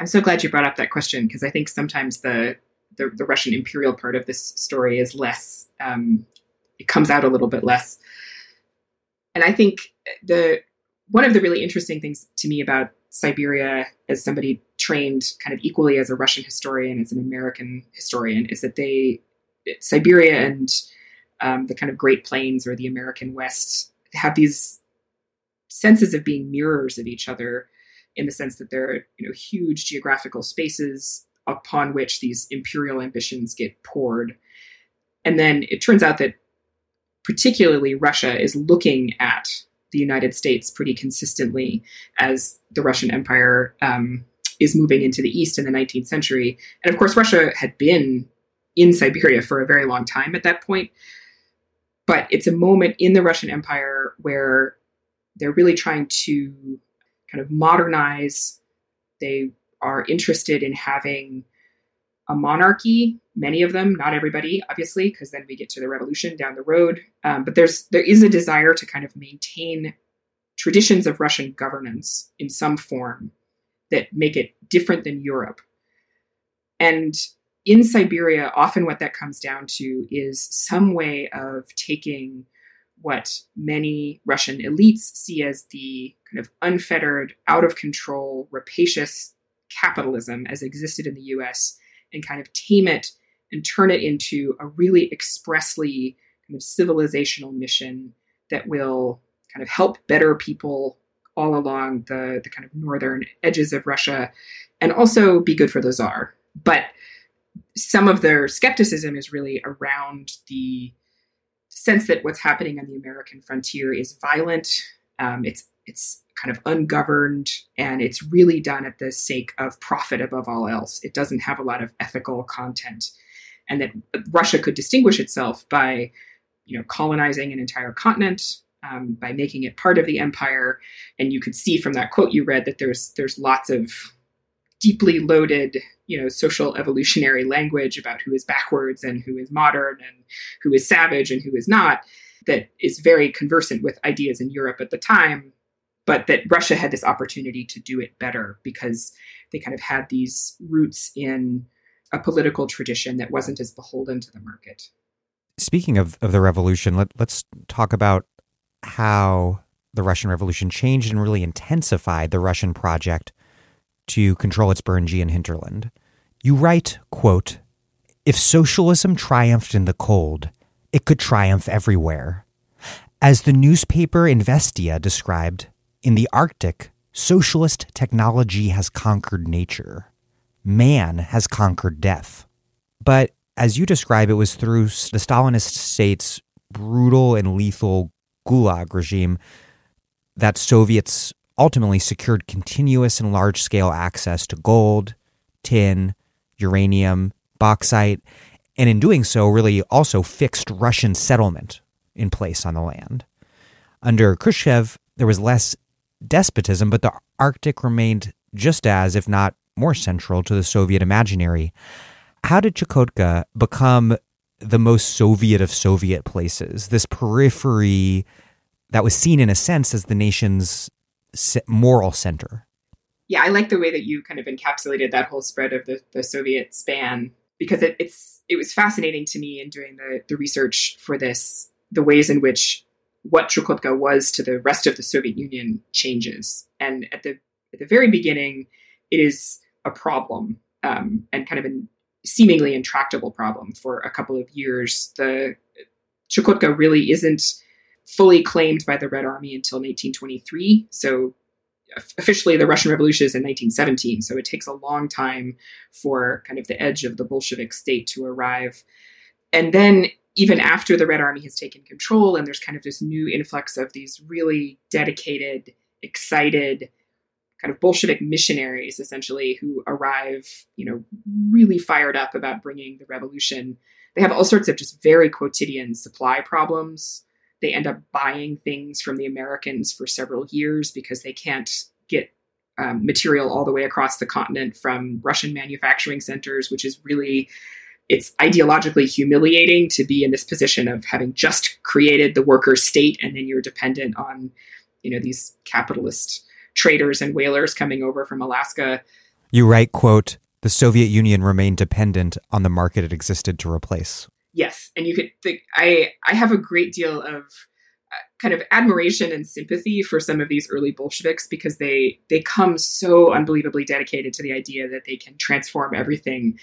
I'm so glad you brought up that question because I think sometimes the, the, the Russian imperial part of this story is less um, it comes out a little bit less, and I think the one of the really interesting things to me about Siberia as somebody trained kind of equally as a Russian historian as an American historian is that they Siberia and um, the kind of Great Plains or the American West have these senses of being mirrors of each other in the sense that they're you know huge geographical spaces upon which these imperial ambitions get poured. And then it turns out that particularly russia is looking at the united states pretty consistently as the russian empire um, is moving into the east in the 19th century. And of course russia had been in siberia for a very long time at that point. But it's a moment in the russian empire where they're really trying to kind of modernize. They are interested in having a monarchy. Many of them, not everybody, obviously, because then we get to the revolution down the road. Um, but there's there is a desire to kind of maintain traditions of Russian governance in some form that make it different than Europe. And in Siberia, often what that comes down to is some way of taking what many Russian elites see as the kind of unfettered, out of control, rapacious capitalism as existed in the US and kind of tame it and turn it into a really expressly kind of civilizational mission that will kind of help better people all along the, the kind of northern edges of Russia and also be good for the czar. But some of their skepticism is really around the sense that what's happening on the American frontier is violent. Um, it's it's kind of ungoverned, and it's really done at the sake of profit above all else. It doesn't have a lot of ethical content, and that Russia could distinguish itself by, you know, colonizing an entire continent, um, by making it part of the empire. And you could see from that quote you read that there's there's lots of deeply loaded you know social evolutionary language about who is backwards and who is modern and who is savage and who is not that is very conversant with ideas in Europe at the time but that Russia had this opportunity to do it better because they kind of had these roots in a political tradition that wasn't as beholden to the market. Speaking of, of the revolution, let, let's talk about how the Russian Revolution changed and really intensified the Russian project to control its Beringian hinterland. You write, quote, If socialism triumphed in the cold, it could triumph everywhere. As the newspaper Izvestia described, in the Arctic, socialist technology has conquered nature. Man has conquered death. But as you describe, it was through the Stalinist state's brutal and lethal Gulag regime that Soviets ultimately secured continuous and large scale access to gold, tin, uranium, bauxite, and in doing so, really also fixed Russian settlement in place on the land. Under Khrushchev, there was less despotism, but the Arctic remained just as, if not more central to the Soviet imaginary. How did Chukotka become the most Soviet of Soviet places, this periphery that was seen in a sense as the nation's moral center? Yeah, I like the way that you kind of encapsulated that whole spread of the, the Soviet span because it, it's it was fascinating to me in doing the, the research for this, the ways in which what Chukotka was to the rest of the Soviet Union changes. And at the at the very beginning, it is a problem um, and kind of a seemingly intractable problem for a couple of years. The Chukotka really isn't fully claimed by the Red Army until 1923. So officially the Russian Revolution is in 1917. So it takes a long time for kind of the edge of the Bolshevik state to arrive. And then even after the Red Army has taken control and there's kind of this new influx of these really dedicated, excited, kind of Bolshevik missionaries essentially who arrive, you know, really fired up about bringing the revolution. They have all sorts of just very quotidian supply problems. They end up buying things from the Americans for several years because they can't get um, material all the way across the continent from Russian manufacturing centers, which is really it's ideologically humiliating to be in this position of having just created the worker state and then you're dependent on you know these capitalist traders and whalers coming over from Alaska. You write, quote, the Soviet Union remained dependent on the market it existed to replace. Yes, and you could think I I have a great deal of uh, kind of admiration and sympathy for some of these early Bolsheviks because they they come so unbelievably dedicated to the idea that they can transform everything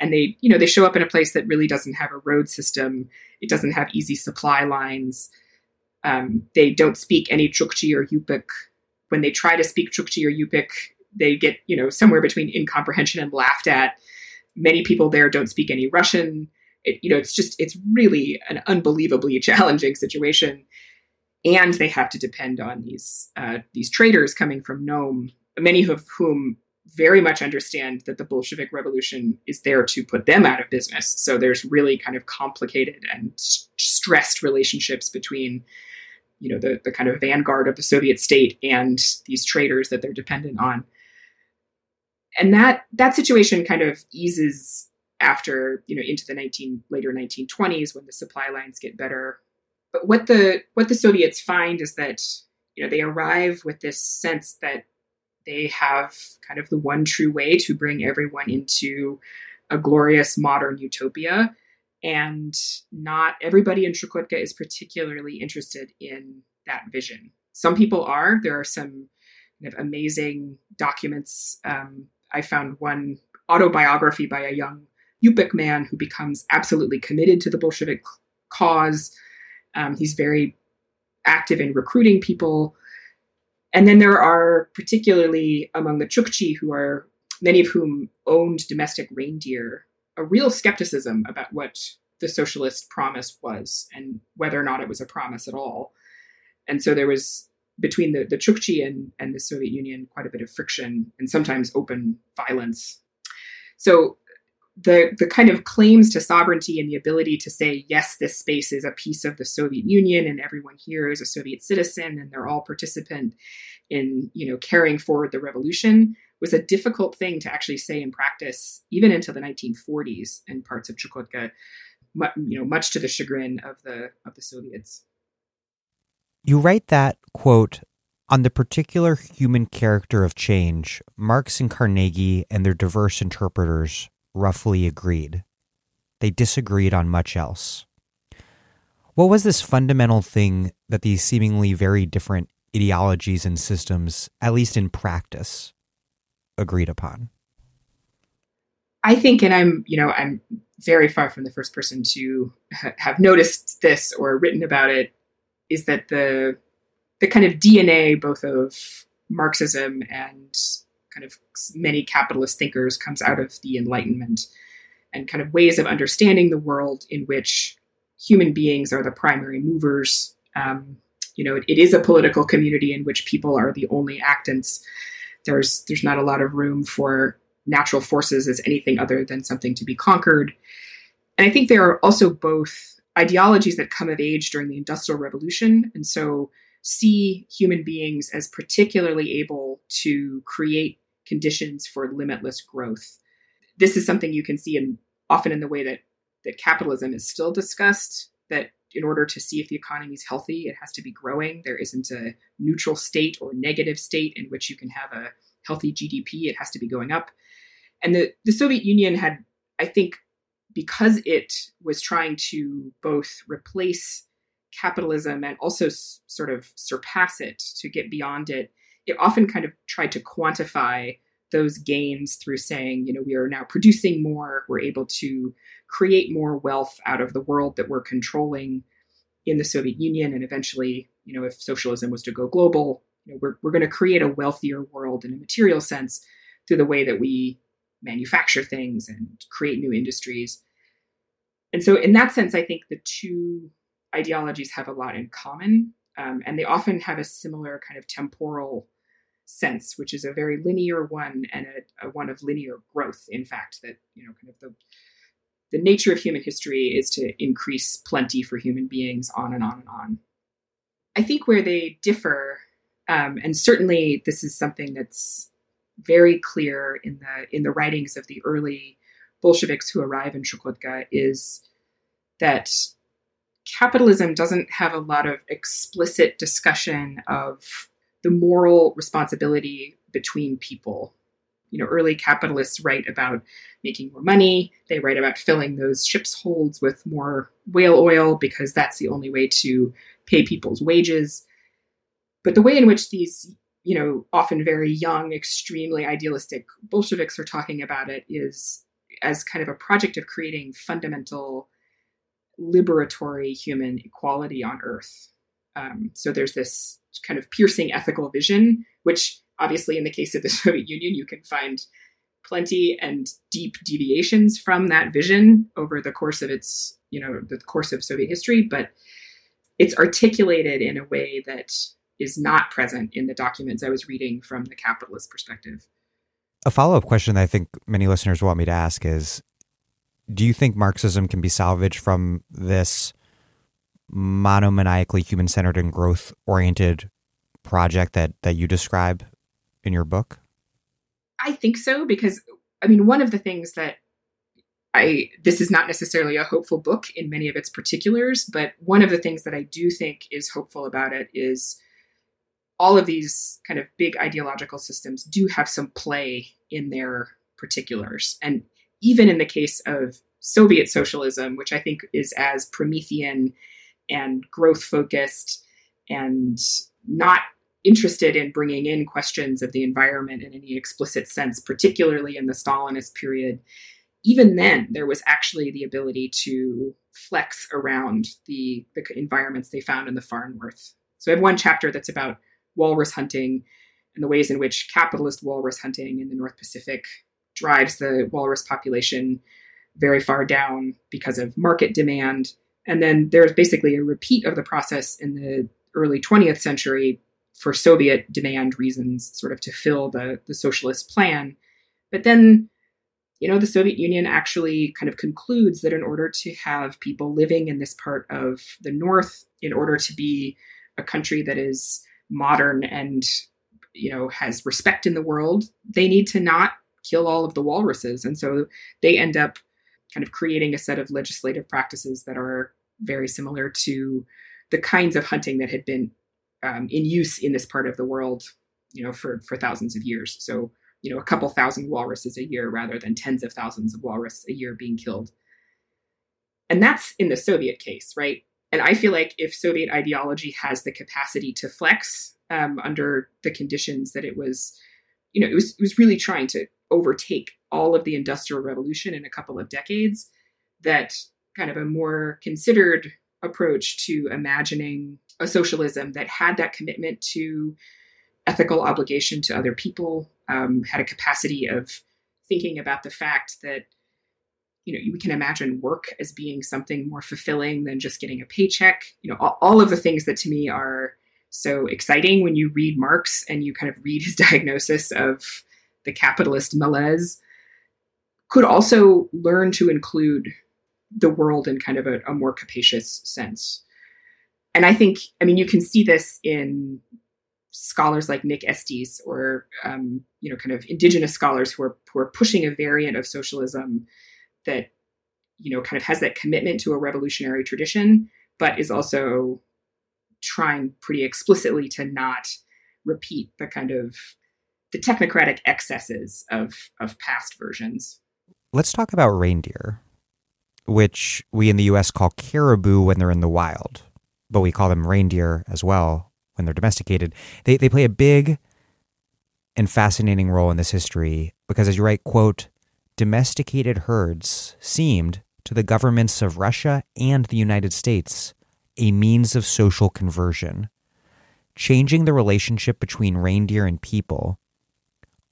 and they you know they show up in a place that really doesn't have a road system it doesn't have easy supply lines um, they don't speak any chukchi or yupik when they try to speak Chukchi or Yupik, they get, you know, somewhere between incomprehension and laughed at. Many people there don't speak any Russian. It, you know, it's just, it's really an unbelievably challenging situation. And they have to depend on these, uh, these traders coming from Nome, many of whom very much understand that the Bolshevik Revolution is there to put them out of business. So there's really kind of complicated and stressed relationships between you know the the kind of vanguard of the Soviet state and these traders that they're dependent on. And that that situation kind of eases after you know into the 19 later 1920s when the supply lines get better. But what the what the Soviets find is that you know they arrive with this sense that they have kind of the one true way to bring everyone into a glorious modern utopia and not everybody in Chukotka is particularly interested in that vision. Some people are. There are some kind of amazing documents. Um, I found one autobiography by a young Yupik man who becomes absolutely committed to the Bolshevik cause. Um, he's very active in recruiting people. And then there are, particularly among the Chukchi, who are many of whom owned domestic reindeer a real skepticism about what the socialist promise was and whether or not it was a promise at all. And so there was between the, the Chukchi and, and the Soviet Union quite a bit of friction and sometimes open violence. So the the kind of claims to sovereignty and the ability to say yes this space is a piece of the soviet union and everyone here is a soviet citizen and they're all participant in you know carrying forward the revolution was a difficult thing to actually say in practice, even into the 1940s in parts of Chukotka, you know, much to the chagrin of the of the Soviets. You write that quote on the particular human character of change. Marx and Carnegie and their diverse interpreters roughly agreed. They disagreed on much else. What was this fundamental thing that these seemingly very different ideologies and systems, at least in practice, agreed upon? I think, and I'm, you know, I'm very far from the first person to ha- have noticed this or written about it, is that the the kind of DNA both of Marxism and kind of many capitalist thinkers comes out of the Enlightenment and kind of ways of understanding the world in which human beings are the primary movers. Um, you know, it, it is a political community in which people are the only actants. There's there's not a lot of room for natural forces as anything other than something to be conquered. And I think there are also both ideologies that come of age during the Industrial Revolution, and so see human beings as particularly able to create conditions for limitless growth. This is something you can see in often in the way that that capitalism is still discussed that in order to see if the economy is healthy, it has to be growing. There isn't a neutral state or negative state in which you can have a healthy GDP. It has to be going up. And the, the Soviet Union had, I think, because it was trying to both replace capitalism and also s- sort of surpass it to get beyond it, it often kind of tried to quantify those gains through saying, you know, we are now producing more, we're able to create more wealth out of the world that we're controlling in the Soviet Union. And eventually, you know, if socialism was to go global, you know, we're, we're going to create a wealthier world in a material sense through the way that we manufacture things and create new industries. And so, in that sense, I think the two ideologies have a lot in common. Um, and they often have a similar kind of temporal sense, which is a very linear one and a, a, one of linear growth. In fact, that you know, kind of the the nature of human history is to increase plenty for human beings, on and on and on. I think where they differ, um, and certainly this is something that's very clear in the in the writings of the early Bolsheviks who arrive in Chukotka, is that capitalism doesn't have a lot of explicit discussion of the moral responsibility between people. You know, early capitalists write about making more money. They write about filling those ships' holds with more whale oil because that's the only way to pay people's wages. But the way in which these, you know, often very young, extremely idealistic Bolsheviks are talking about it is as kind of a project of creating fundamental liberatory human equality on earth. Um, so there's this kind of piercing ethical vision, which obviously in the case of the Soviet Union, you can find plenty and deep deviations from that vision over the course of its, you know, the course of Soviet history, but it's articulated in a way that is not present in the documents I was reading from the capitalist perspective. A follow up question that I think many listeners want me to ask is Do you think Marxism can be salvaged from this monomaniacally human centered and growth oriented project that, that you describe in your book? I think so because I mean one of the things that I this is not necessarily a hopeful book in many of its particulars, but one of the things that I do think is hopeful about it is all of these kind of big ideological systems do have some play in their particulars. And even in the case of Soviet socialism, which I think is as Promethean and growth focused and not interested in bringing in questions of the environment in any explicit sense, particularly in the Stalinist period, even then there was actually the ability to flex around the, the environments they found in the far north. So I have one chapter that's about walrus hunting and the ways in which capitalist walrus hunting in the North Pacific drives the walrus population very far down because of market demand. And then there's basically a repeat of the process in the early 20th century for Soviet demand reasons, sort of to fill the, the socialist plan. But then, you know, the Soviet Union actually kind of concludes that in order to have people living in this part of the North, in order to be a country that is modern and, you know, has respect in the world, they need to not kill all of the walruses. And so they end up kind of creating a set of legislative practices that are very similar to the kinds of hunting that had been um, in use in this part of the world, you know, for for thousands of years. So, you know, a couple thousand walruses a year rather than tens of thousands of walrus a year being killed. And that's in the Soviet case, right? And I feel like if Soviet ideology has the capacity to flex um, under the conditions that it was, you know, it was it was really trying to overtake all of the industrial revolution in a couple of decades, that kind of a more considered approach to imagining a socialism that had that commitment to ethical obligation to other people, um, had a capacity of thinking about the fact that you know we can imagine work as being something more fulfilling than just getting a paycheck. You know, all, all of the things that to me are so exciting when you read Marx and you kind of read his diagnosis of the capitalist malaise, could also learn to include the world in kind of a, a more capacious sense. And I think, I mean, you can see this in scholars like Nick Estes or um, you know kind of indigenous scholars who are who are pushing a variant of socialism that you know kind of has that commitment to a revolutionary tradition but is also trying pretty explicitly to not repeat the kind of the technocratic excesses of of past versions. Let's talk about reindeer, which we in the US call caribou when they're in the wild, but we call them reindeer as well when they're domesticated. They they play a big and fascinating role in this history because as you write, quote, domesticated herds seemed to the governments of Russia and the United States a means of social conversion, changing the relationship between reindeer and people,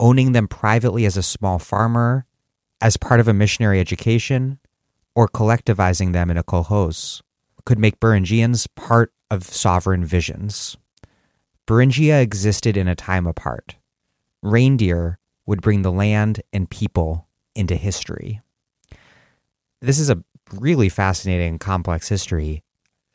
owning them privately as a small farmer, as part of a missionary education, or collectivizing them in a kolkhoz could make Beringians part of sovereign visions. Beringia existed in a time apart. Reindeer would bring the land and people into history. This is a really fascinating, complex history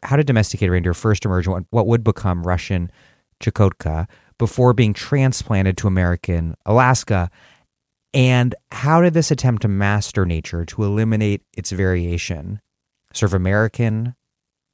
how did domesticated reindeer first emerge in what would become Russian Chukotka before being transplanted to American Alaska? And how did this attempt to master nature to eliminate its variation serve American,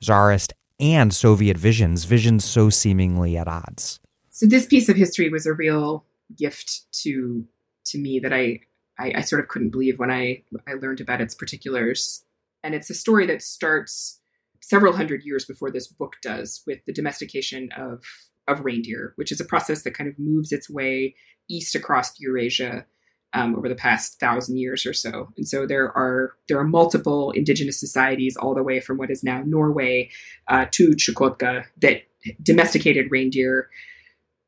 Tsarist, and Soviet visions, visions so seemingly at odds? So this piece of history was a real gift to to me that I, I, I sort of couldn't believe when I I learned about its particulars. And it's a story that starts several hundred years before this book does with the domestication of of reindeer, which is a process that kind of moves its way east across Eurasia um, over the past thousand years or so. And so there are there are multiple indigenous societies all the way from what is now Norway uh, to Chukotka that domesticated reindeer.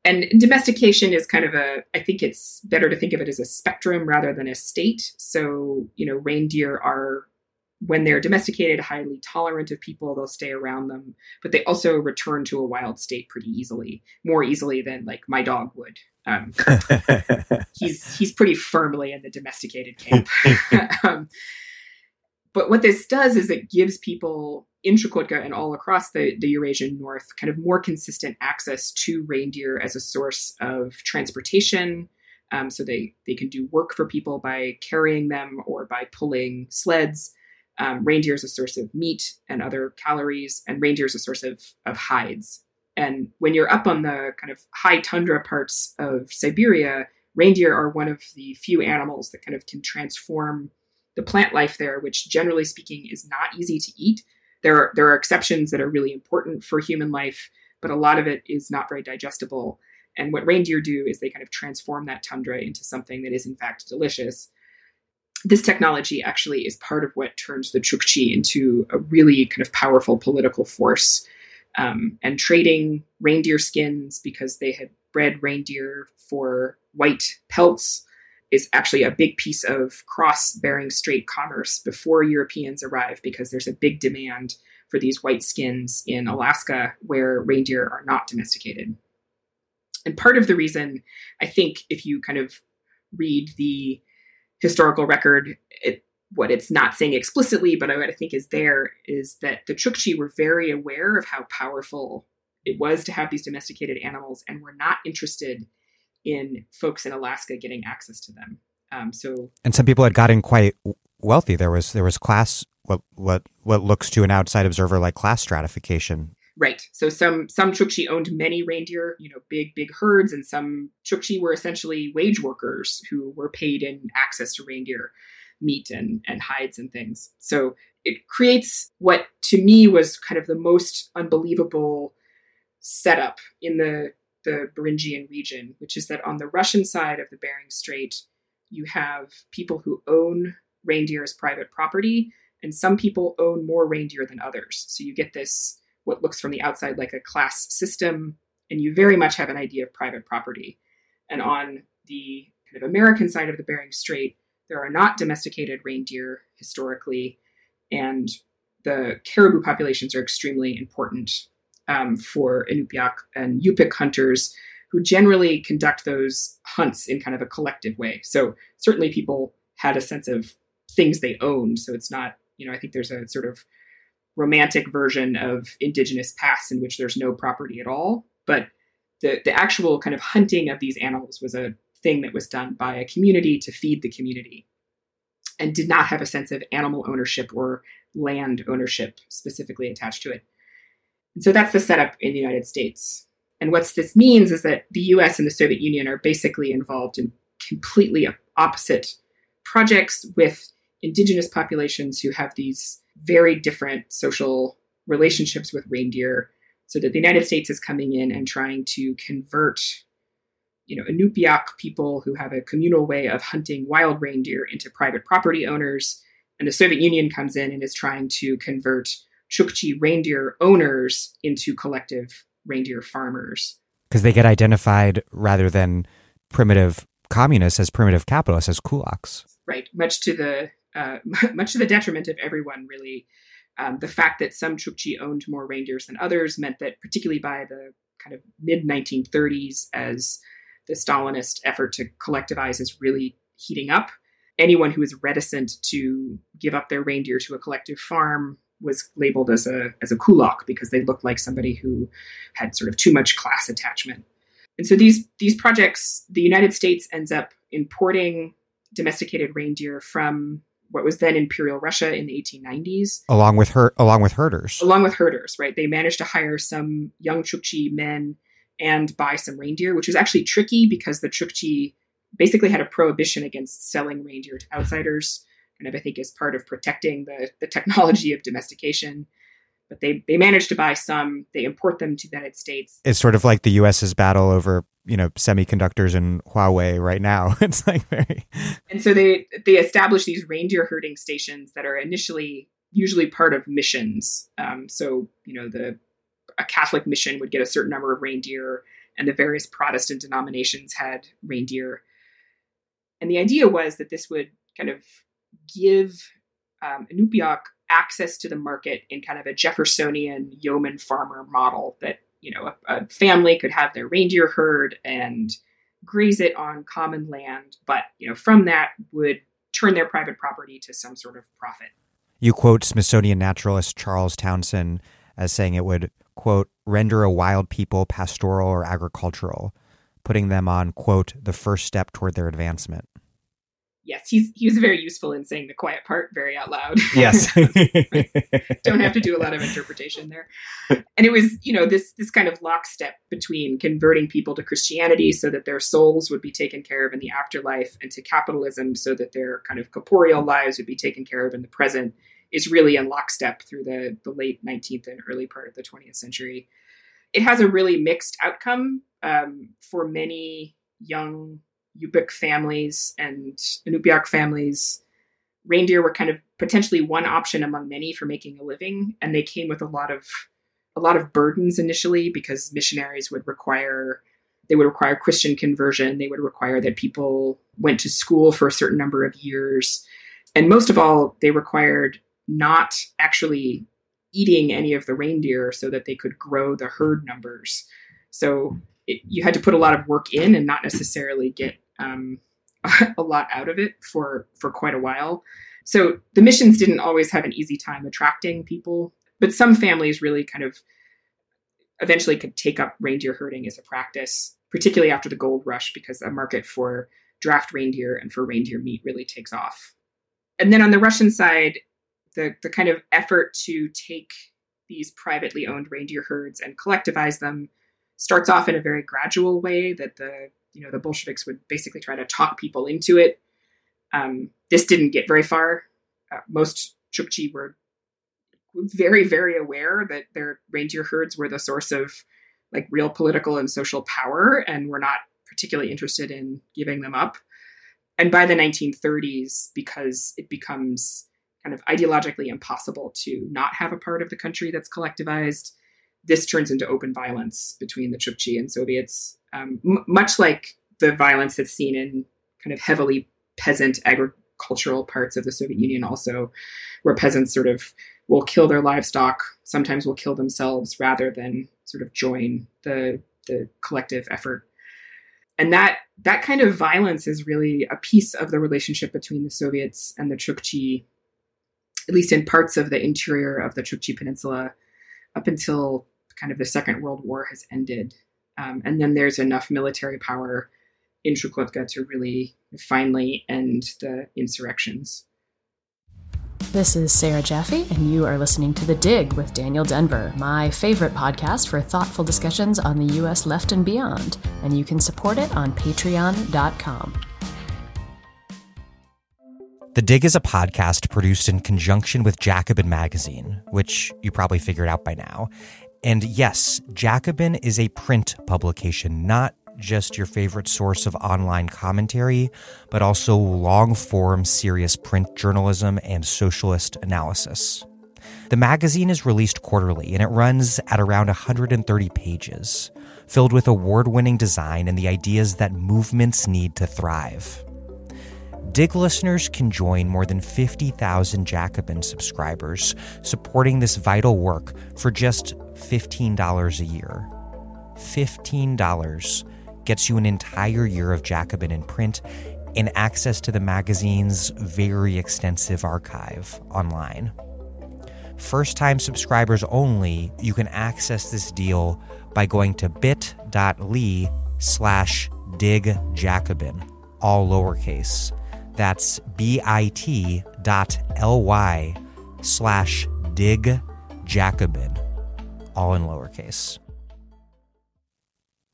And domestication is kind of a, I think it's better to think of it as a spectrum rather than a state. So, you know, reindeer are when they're domesticated, highly tolerant of people, they'll stay around them, but they also return to a wild state pretty easily, more easily than like my dog would. Um, he's he's pretty firmly in the domesticated camp. um, but what this does is it gives people in Chukotka and all across the, the Eurasian North kind of more consistent access to reindeer as a source of transportation. Um, so they, they can do work for people by carrying them or by pulling sleds. Um, reindeer is a source of meat and other calories, and reindeer is a source of, of hides. And when you're up on the kind of high tundra parts of Siberia, reindeer are one of the few animals that kind of can transform the plant life there, which generally speaking is not easy to eat. There are, there are exceptions that are really important for human life, but a lot of it is not very digestible. And what reindeer do is they kind of transform that tundra into something that is in fact delicious this technology actually is part of what turns the Chukchi into a really kind of powerful political force. Um, and trading reindeer skins because they had bred reindeer for white pelts is actually a big piece of cross Bering Strait commerce before Europeans arrive because there's a big demand for these white skins in Alaska where reindeer are not domesticated. And part of the reason, I think, if you kind of read the historical record, it, what it's not saying explicitly, but what I think is there is that the Chukchi were very aware of how powerful it was to have these domesticated animals and were not interested in folks in Alaska getting access to them. Um, so, and some people had gotten quite wealthy. There was there was class what what what looks to an outside observer like class stratification Right. So some some Chukchi owned many reindeer, you know, big big herds, and some Chukchi were essentially wage workers who were paid in access to reindeer meat and and hides and things. So it creates what to me was kind of the most unbelievable setup in the the Beringian region, which is that on the Russian side of the Bering Strait, you have people who own reindeer as private property, and some people own more reindeer than others. So you get this what looks from the outside like a class system, and you very much have an idea of private property. And on the kind of American side of the Bering Strait, there are not domesticated reindeer historically, and the caribou populations are extremely important. um, for Inupiaq and Yupik hunters who generally conduct those hunts in kind of a collective way. So certainly people had a sense of things they owned. So it's not, you know, I think there's a sort of romantic version of indigenous past in which there's no property at all. But the, the actual kind of hunting of these animals was a thing that was done by a community to feed the community and did not have a sense of animal ownership or land ownership specifically attached to it. And so that's the setup in the United States. And what this means is that the US and the Soviet Union are basically involved in completely opposite projects with indigenous populations who have these very different social relationships with reindeer. So that the United States is coming in and trying to convert, you know, Inupiaq people who have a communal way of hunting wild reindeer into private property owners. And the Soviet Union comes in and is trying to convert Chukchi reindeer owners into collective reindeer farmers. Because they get identified rather than primitive communists as primitive capitalists, as kulaks. Right, much to the uh, much to the detriment of everyone, really. Um, the fact that some Chukchi owned more reindeers than others meant that, particularly by the kind of mid 1930s, as the Stalinist effort to collectivize is really heating up, anyone who was reticent to give up their reindeer to a collective farm was labeled as a as a kulak because they looked like somebody who had sort of too much class attachment. And so these these projects, the United States ends up importing domesticated reindeer from what was then Imperial Russia in the 1890s, along with her along with herders. Along with herders, right? They managed to hire some young Chukchi men and buy some reindeer, which was actually tricky because the Chukchi basically had a prohibition against selling reindeer to outsiders kind of I think is part of protecting the, the technology of domestication. But they, they manage to buy some, they import them to the United States. It's sort of like the US's battle over, you know, semiconductors and Huawei right now. it's like very And so they they establish these reindeer herding stations that are initially usually part of missions. Um, so, you know, the a Catholic mission would get a certain number of reindeer, and the various Protestant denominations had reindeer. And the idea was that this would kind of give um, Inupiaq access to the market in kind of a Jeffersonian yeoman farmer model that you know a, a, family could have their reindeer herd and graze it on common land, but you know from that would turn their private property to some sort of profit. You quote Smithsonian naturalist Charles Townsend as saying it would quote render a wild people pastoral or agricultural, putting them on quote the first step toward their advancement yes, he's he was very useful in saying the quiet part very out loud. Yes. Don't have to do a lot of interpretation there. And it was, you know, this this kind of lockstep between converting people to Christianity so that their souls would be taken care of in the afterlife and to capitalism so that their kind of corporeal lives would be taken care of in the present is really in lockstep through the, the late 19th and early part of the 20th century. It has a really mixed outcome um, for many young Yupik families and Inupiaq families, reindeer were kind of potentially one option among many for making a living, and they came with a lot of a lot of burdens initially because missionaries would require they would require Christian conversion. They would require that people went to school for a certain number of years. And most of all, they required not actually eating any of the reindeer so that they could grow the herd numbers. So it, you had to put a lot of work in and not necessarily get um, a lot out of it for for quite a while. So the missions didn't always have an easy time attracting people, but some families really kind of eventually could take up reindeer herding as a practice, particularly after the gold rush, because a market for draft reindeer and for reindeer meat really takes off. And then on the Russian side, the the kind of effort to take these privately owned reindeer herds and collectivize them starts off in a very gradual way that the you know the Bolsheviks would basically try to talk people into it. Um, this didn't get very far. Uh, most Chukchi were very very aware that their reindeer herds were the source of like real political and social power, and were not particularly interested in giving them up. And by the 1930s, because it becomes kind of ideologically impossible to not have a part of the country that's collectivized, this turns into open violence between the Chukchi and Soviets, um, m- much like the violence that's seen in kind of heavily peasant agricultural parts of the Soviet Union, also, where peasants sort of will kill their livestock, sometimes will kill themselves rather than sort of join the the collective effort. And that that kind of violence is really a piece of the relationship between the Soviets and the Chukchi, at least in parts of the interior of the Chukchi Peninsula, up until kind of the Second World War has ended. Um, and then there's enough military power in Chukotka to really finally end the insurrections. This is Sarah Jaffe, and you are listening to The Dig with Daniel Denvir, my favorite podcast for thoughtful discussions on the U.S. left and beyond. And you can support it on patreon.com. The Dig is a podcast produced in conjunction with Jacobin Magazine, which you probably figured out by now. And yes, Jacobin is a print publication, not just your favorite source of online commentary, but also long form, serious print journalism and socialist analysis. The magazine is released quarterly and it runs at around 130 pages, filled with award winning design and the ideas that movements need to thrive. Dig listeners can join more than 50,000 Jacobin subscribers supporting this vital work for just $15 a year. $15 gets you an entire year of Jacobin in print and access to the magazine's very extensive archive online. First time subscribers only, you can access this deal by going to bit.ly slash digjacobin, all lowercase. That's bit.ly slash digjacobin, all in lowercase.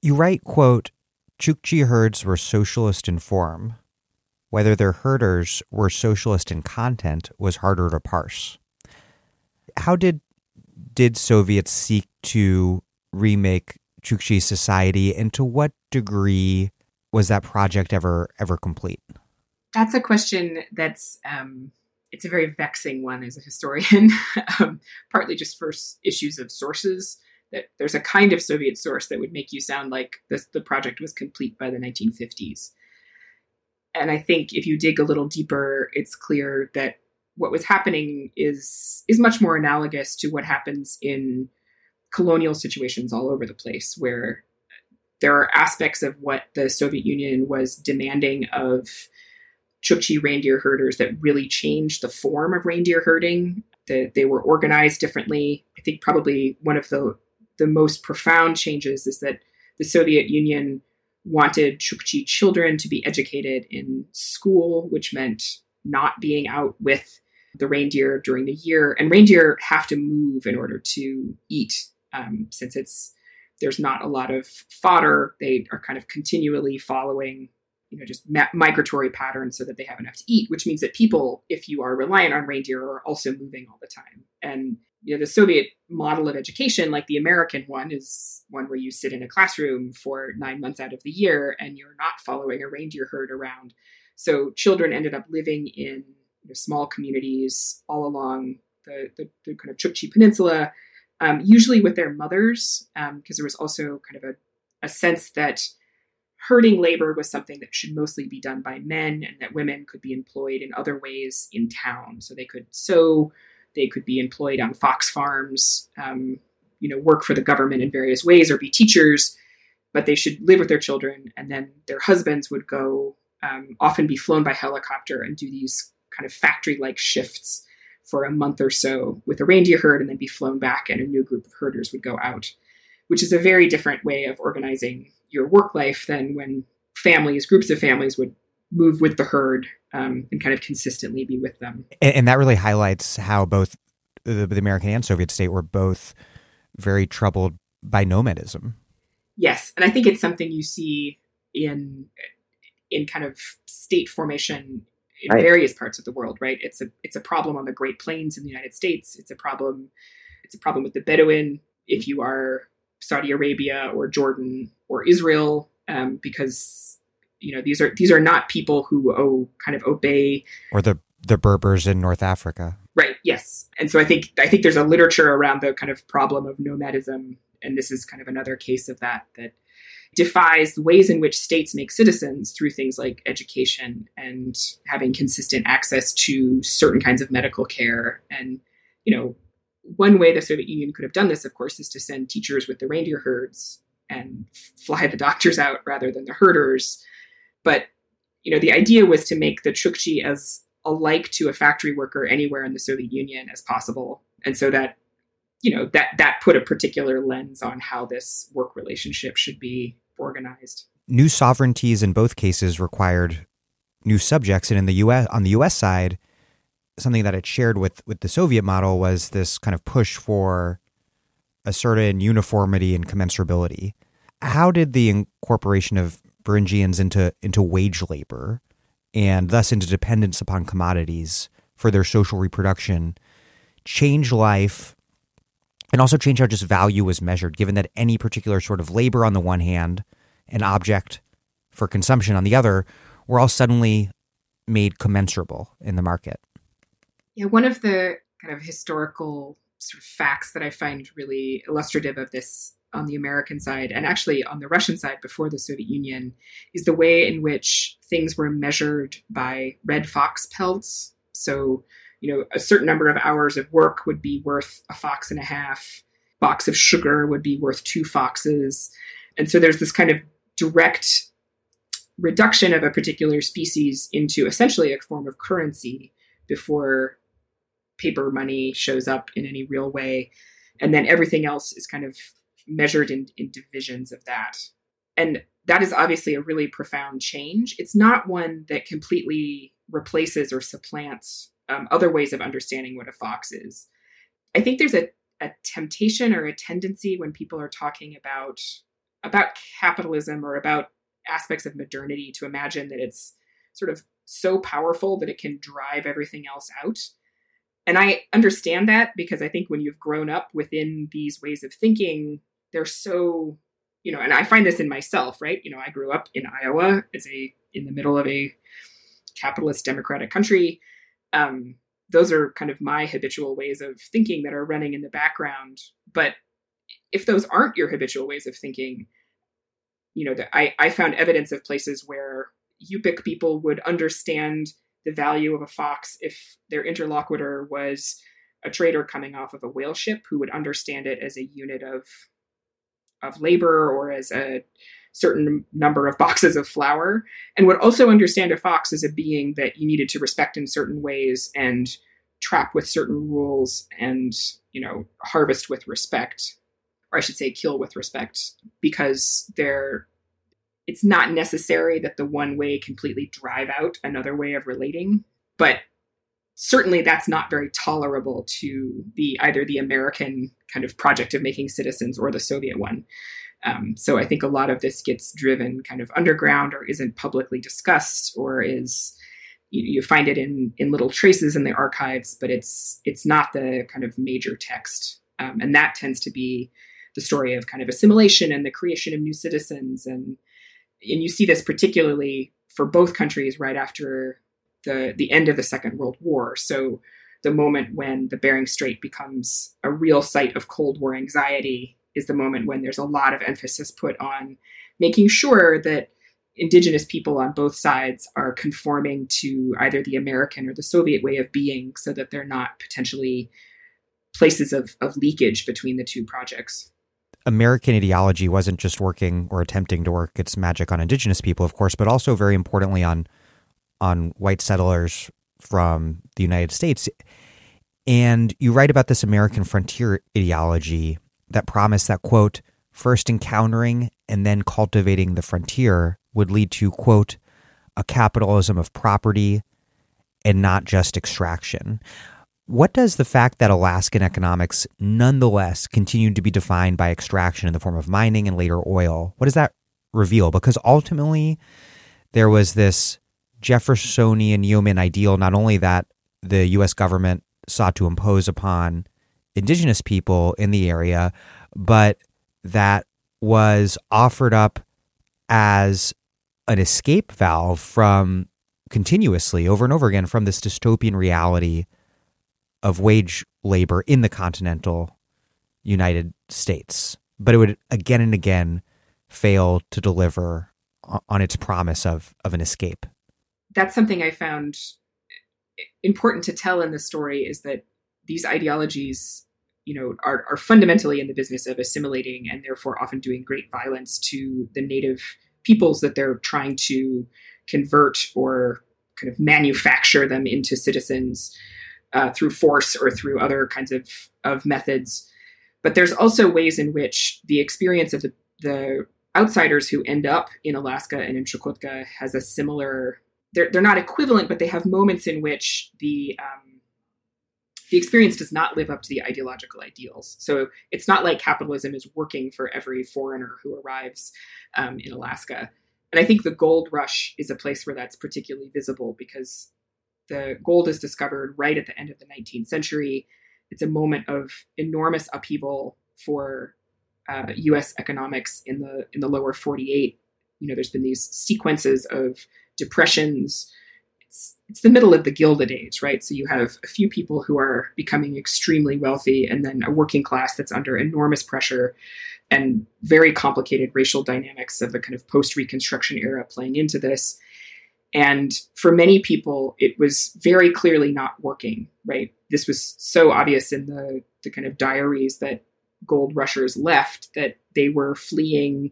You write, quote, Chukchi herds were socialist in form. Whether their herders were socialist in content was harder to parse. How did did Soviets seek to remake Chukchi society, and to what degree was that project ever ever complete? That's a question that's um, it's a very vexing one as a historian, um, partly just for issues of sources that there's a kind of Soviet source that would make you sound like this, the project was complete by the 1950s. And I think if you dig a little deeper, it's clear that what was happening is is much more analogous to what happens in colonial situations all over the place, where there are aspects of what the Soviet Union was demanding of Chukchi reindeer herders that really changed the form of reindeer herding. That they were organized differently. I think probably one of the the most profound changes is that the Soviet Union wanted Chukchi children to be educated in school, which meant not being out with the reindeer during the year. And reindeer have to move in order to eat, um, since it's there's not a lot of fodder. They are kind of continually following, you know, just ma- migratory patterns so that they have enough to eat. Which means that people, if you are reliant on reindeer, are also moving all the time. And you know the soviet model of education like the american one is one where you sit in a classroom for nine months out of the year and you're not following a reindeer herd around so children ended up living in you know, small communities all along the, the, the, kind of chukchi peninsula um, usually with their mothers because um, there was also kind of a, a sense that herding labor was something that should mostly be done by men and that women could be employed in other ways in town so they could sew they could be employed on fox farms, um, you know, work for the government in various ways or be teachers, but they should live with their children. And then their husbands would go, um, often be flown by helicopter and do these kind of factory like shifts for a month or so with a reindeer herd and then be flown back and a new group of herders would go out, which is a very different way of organizing your work life than when families, groups of families would move with the herd um, and kind of consistently be with them. And, and that really highlights how both the, the, American and Soviet state were both very troubled by nomadism. Yes, and I think it's something you see in in kind of state formation in right. various parts of the world. Right? It's a it's a problem on the Great Plains in the United States. It's a problem. It's a problem with the Bedouin. If you are Saudi Arabia or Jordan or Israel, um, because you know these are these are not people who oh kind of obey or the the Berbers in North Africa. Right. Yes. And so I think I think there's a literature around the kind of problem of nomadism, and this is kind of another case of that that defies the ways in which states make citizens through things like education and having consistent access to certain kinds of medical care and you know one way the Soviet Union could have done this, of course, is to send teachers with the reindeer herds and fly the doctors out rather than the herders. But you know, the idea was to make the Chukchi as alike to a factory worker anywhere in the Soviet Union as possible, and so that you know that that put a particular lens on how this work relationship should be organized. New sovereignties in both cases required new subjects, and in the U.S. on the U.S. side, something that it shared with with the Soviet model was this kind of push for a certain uniformity and commensurability. How did the incorporation of Beringians into into wage labor and thus into dependence upon commodities for their social reproduction change life and also change how just value was measured, given that any particular sort of labor on the one hand, an object for consumption on the other, were all suddenly made commensurable in the market. Yeah, one of the kind of historical sort of facts that I find really illustrative of this on the American side and actually on the Russian side before the Soviet Union is the way in which things were measured by red fox pelts. So, you know, a certain number of hours of work would be worth a fox and a half. Box of sugar would be worth two foxes. And so there's this kind of direct reduction of a particular species into essentially a form of currency before paper money shows up in any real way. And then everything else is kind of measured in, in divisions of that. And that is obviously a really profound change. It's not one that completely replaces or supplants um, other ways of understanding what a fox is. I think there's a, a temptation or a tendency when people are talking about about capitalism or about aspects of modernity to imagine that it's sort of so powerful that it can drive everything else out. And I understand that because I think when you've grown up within these ways of thinking, they're so, you know, and I find this in myself, right? You know, I grew up in Iowa as a in the middle of a capitalist democratic country. Um, those are kind of my habitual ways of thinking that are running in the background. But if those aren't your habitual ways of thinking, you know, the, I, I found evidence of places where Yupik people would understand the value of a fox if their interlocutor was a trader coming off of a whale ship who would understand it as a unit of of labor or as a certain number of boxes of flour and would also understand a fox as a being that you needed to respect in certain ways and trap with certain rules and you know harvest with respect or i should say kill with respect because they're it's not necessary that the one way completely drive out another way of relating, but certainly that's not very tolerable to the either the American kind of project of making citizens or the Soviet one. Um, so I think a lot of this gets driven kind of underground or isn't publicly discussed or is you, you find it in in little traces in the archives, but it's it's not the kind of major text, um, and that tends to be the story of kind of assimilation and the creation of new citizens and and you see this particularly for both countries right after the the end of the Second World War. So the moment when the Bering Strait becomes a real site of Cold War anxiety is the moment when there's a lot of emphasis put on making sure that indigenous people on both sides are conforming to either the American or the Soviet way of being so that they're not potentially places of, of leakage between the two projects. American ideology wasn't just working or attempting to work its magic on indigenous people, of course, but also very importantly on on white settlers from the United States. And you write about this American frontier ideology that promised that quote first encountering and then cultivating the frontier would lead to quote a capitalism of property and not just extraction. What does the fact that Alaskan economics nonetheless continued to be defined by extraction in the form of mining and later oil, what does that reveal? Because ultimately, there was this Jeffersonian yeoman ideal, not only that the U.S. government sought to impose upon indigenous people in the area, but that was offered up as an escape valve from continuously over and over again from this dystopian reality of wage labor in the continental United States, but it would again and again fail to deliver on its promise of of an escape. That's something I found important to tell in the story is that these ideologies you know, are, are fundamentally in the business of assimilating and therefore often doing great violence to the native peoples that they're trying to convert or kind of manufacture them into citizens uh, through force or through other kinds of, of methods. But there's also ways in which the experience of the, the outsiders who end up in Alaska and in Chukotka has a similar. They're, they're not equivalent, but they have moments in which the um, the experience does not live up to the ideological ideals. So it's not like capitalism is working for every foreigner who arrives um, in Alaska. And I think the gold rush is a place where that's particularly visible because the gold is discovered right at the end of the 19th century. It's a moment of enormous upheaval for uh, U.S. economics in the in the lower 48. You know, there's been these sequences of depressions, it's it's the middle of the Gilded Age, right? So you have a few people who are becoming extremely wealthy, and then a working class that's under enormous pressure, and very complicated racial dynamics of the kind of post Reconstruction era playing into this. And for many people, it was very clearly not working, right? This was so obvious in the, the kind of diaries that gold rushers left that they were fleeing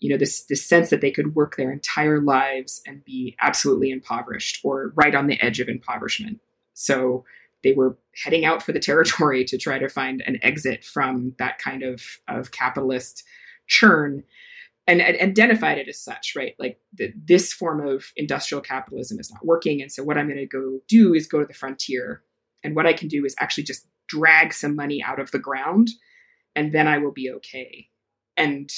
you know this this sense that they could work their entire lives and be absolutely impoverished or right on the edge of impoverishment so they were heading out for the territory to try to find an exit from that kind of of capitalist churn and, and identified it as such right like the, this form of industrial capitalism is not working and so what i'm going to go do is go to the frontier and what i can do is actually just drag some money out of the ground and then i will be okay and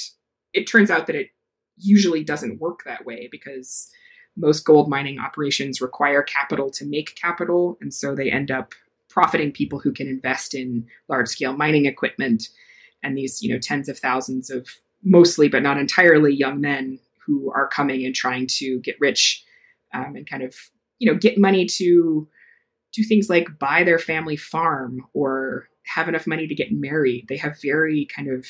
it turns out that it usually doesn't work that way because most gold mining operations require capital to make capital. And so they end up profiting people who can invest in large scale mining equipment and these, you know, tens of thousands of mostly, but not entirely young men who are coming and trying to get rich um, and kind of, you know, get money to do things like buy their family farm or have enough money to get married. They have very kind of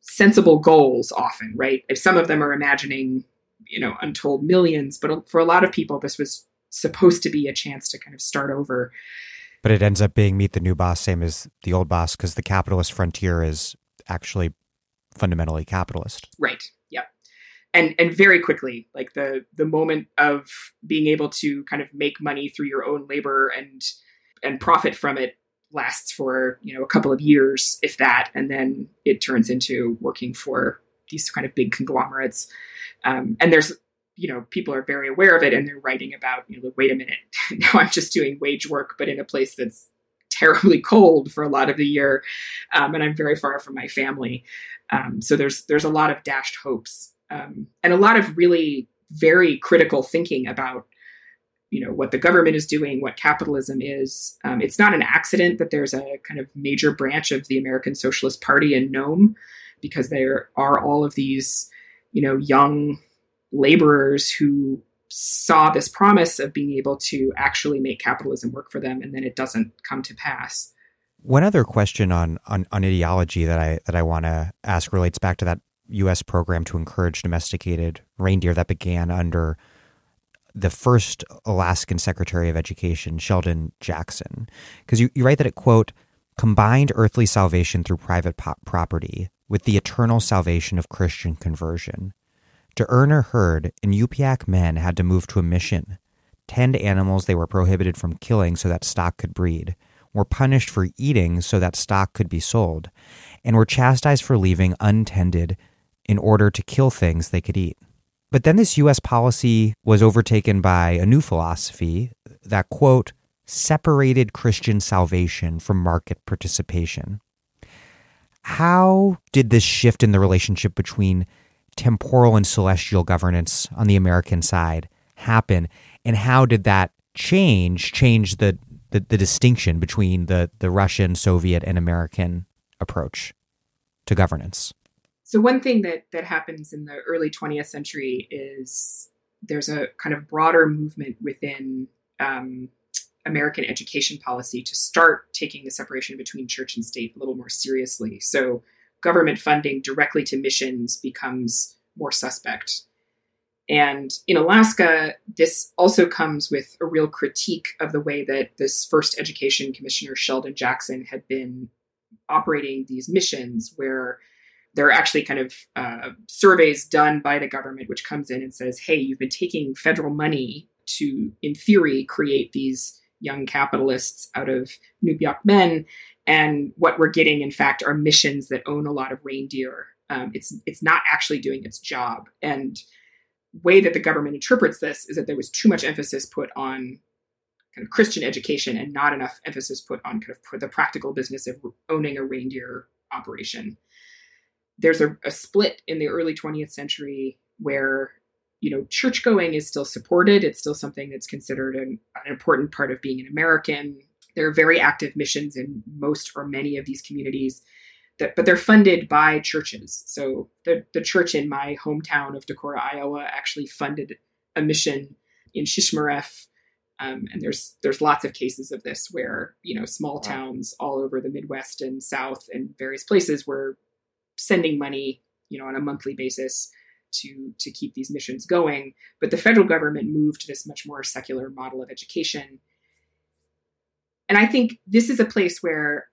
sensible goals often, right? If some of them are imagining, you know, untold millions, but for a lot of people, this was supposed to be a chance to kind of start over. But it ends up being meet the new boss, same as the old boss, because the capitalist frontier is actually fundamentally capitalist. Right. Yeah. And and very quickly, like the the moment of being able to kind of make money through your own labor and and profit from it lasts for you know a couple of years, if that, and then it turns into working for these kind of big conglomerates. Um, and there's you know people are very aware of it, and they're writing about you know wait a minute, now I'm just doing wage work, but in a place that's terribly cold for a lot of the year, um, and I'm very far from my family. Um, so there's there's a lot of dashed hopes um, and a lot of really very critical thinking about you know what the government is doing, what capitalism is. Um, it's not an accident that there's a kind of major branch of the American Socialist Party in Nome, because there are all of these, you know, young laborers who saw this promise of being able to actually make capitalism work for them, and then it doesn't come to pass. One other question on on, on ideology that I that I want to ask relates back to that U.S. program to encourage domesticated reindeer that began under the first Alaskan Secretary of Education, Sheldon Jackson, because you, you write that it, quote, combined earthly salvation through private po- property with the eternal salvation of Christian conversion. To earn a herd, Inupiaq men had to move to a mission, tend animals they were prohibited from killing so that stock could breed, were punished for eating so that stock could be sold, and were chastised for leaving untended in order to kill things they could eat. But then this US policy was overtaken by a new philosophy that, quote, separated Christian salvation from market participation. How did this shift in the relationship between temporal and celestial governance on the American side happen? And how did that change change the, the, the distinction between the, the Russian, Soviet, and American approach to governance? So one thing that that happens in the early 20th century is there's a kind of broader movement within um, American education policy to start taking the separation between church and state a little more seriously. So government funding directly to missions becomes more suspect. And in Alaska, this also comes with a real critique of the way that this first education commissioner, Sheldon Jackson, had been operating these missions where there are actually kind of uh, surveys done by the government which comes in and says hey you've been taking federal money to in theory create these young capitalists out of Inupiaq men and what we're getting in fact are missions that own a lot of reindeer um, it's it's not actually doing its job and way that the government interprets this is that there was too much emphasis put on kind of Christian education and not enough emphasis put on kind of the practical business of owning a reindeer operation. There's a, a split in the early 20th century where you know church going is still supported. It's still something that's considered an, an important part of being an American. There are very active missions in most or many of these communities that, but they're funded by churches. So the, the church in my hometown of Decorah, Iowa, actually funded a mission in Shishmaref. Um, and there's there's lots of cases of this where you know small towns all over the Midwest and South and various places were sending money you know on a monthly basis to to keep these missions going. But the federal government moved to this much more secular model of education. And I think this is a place where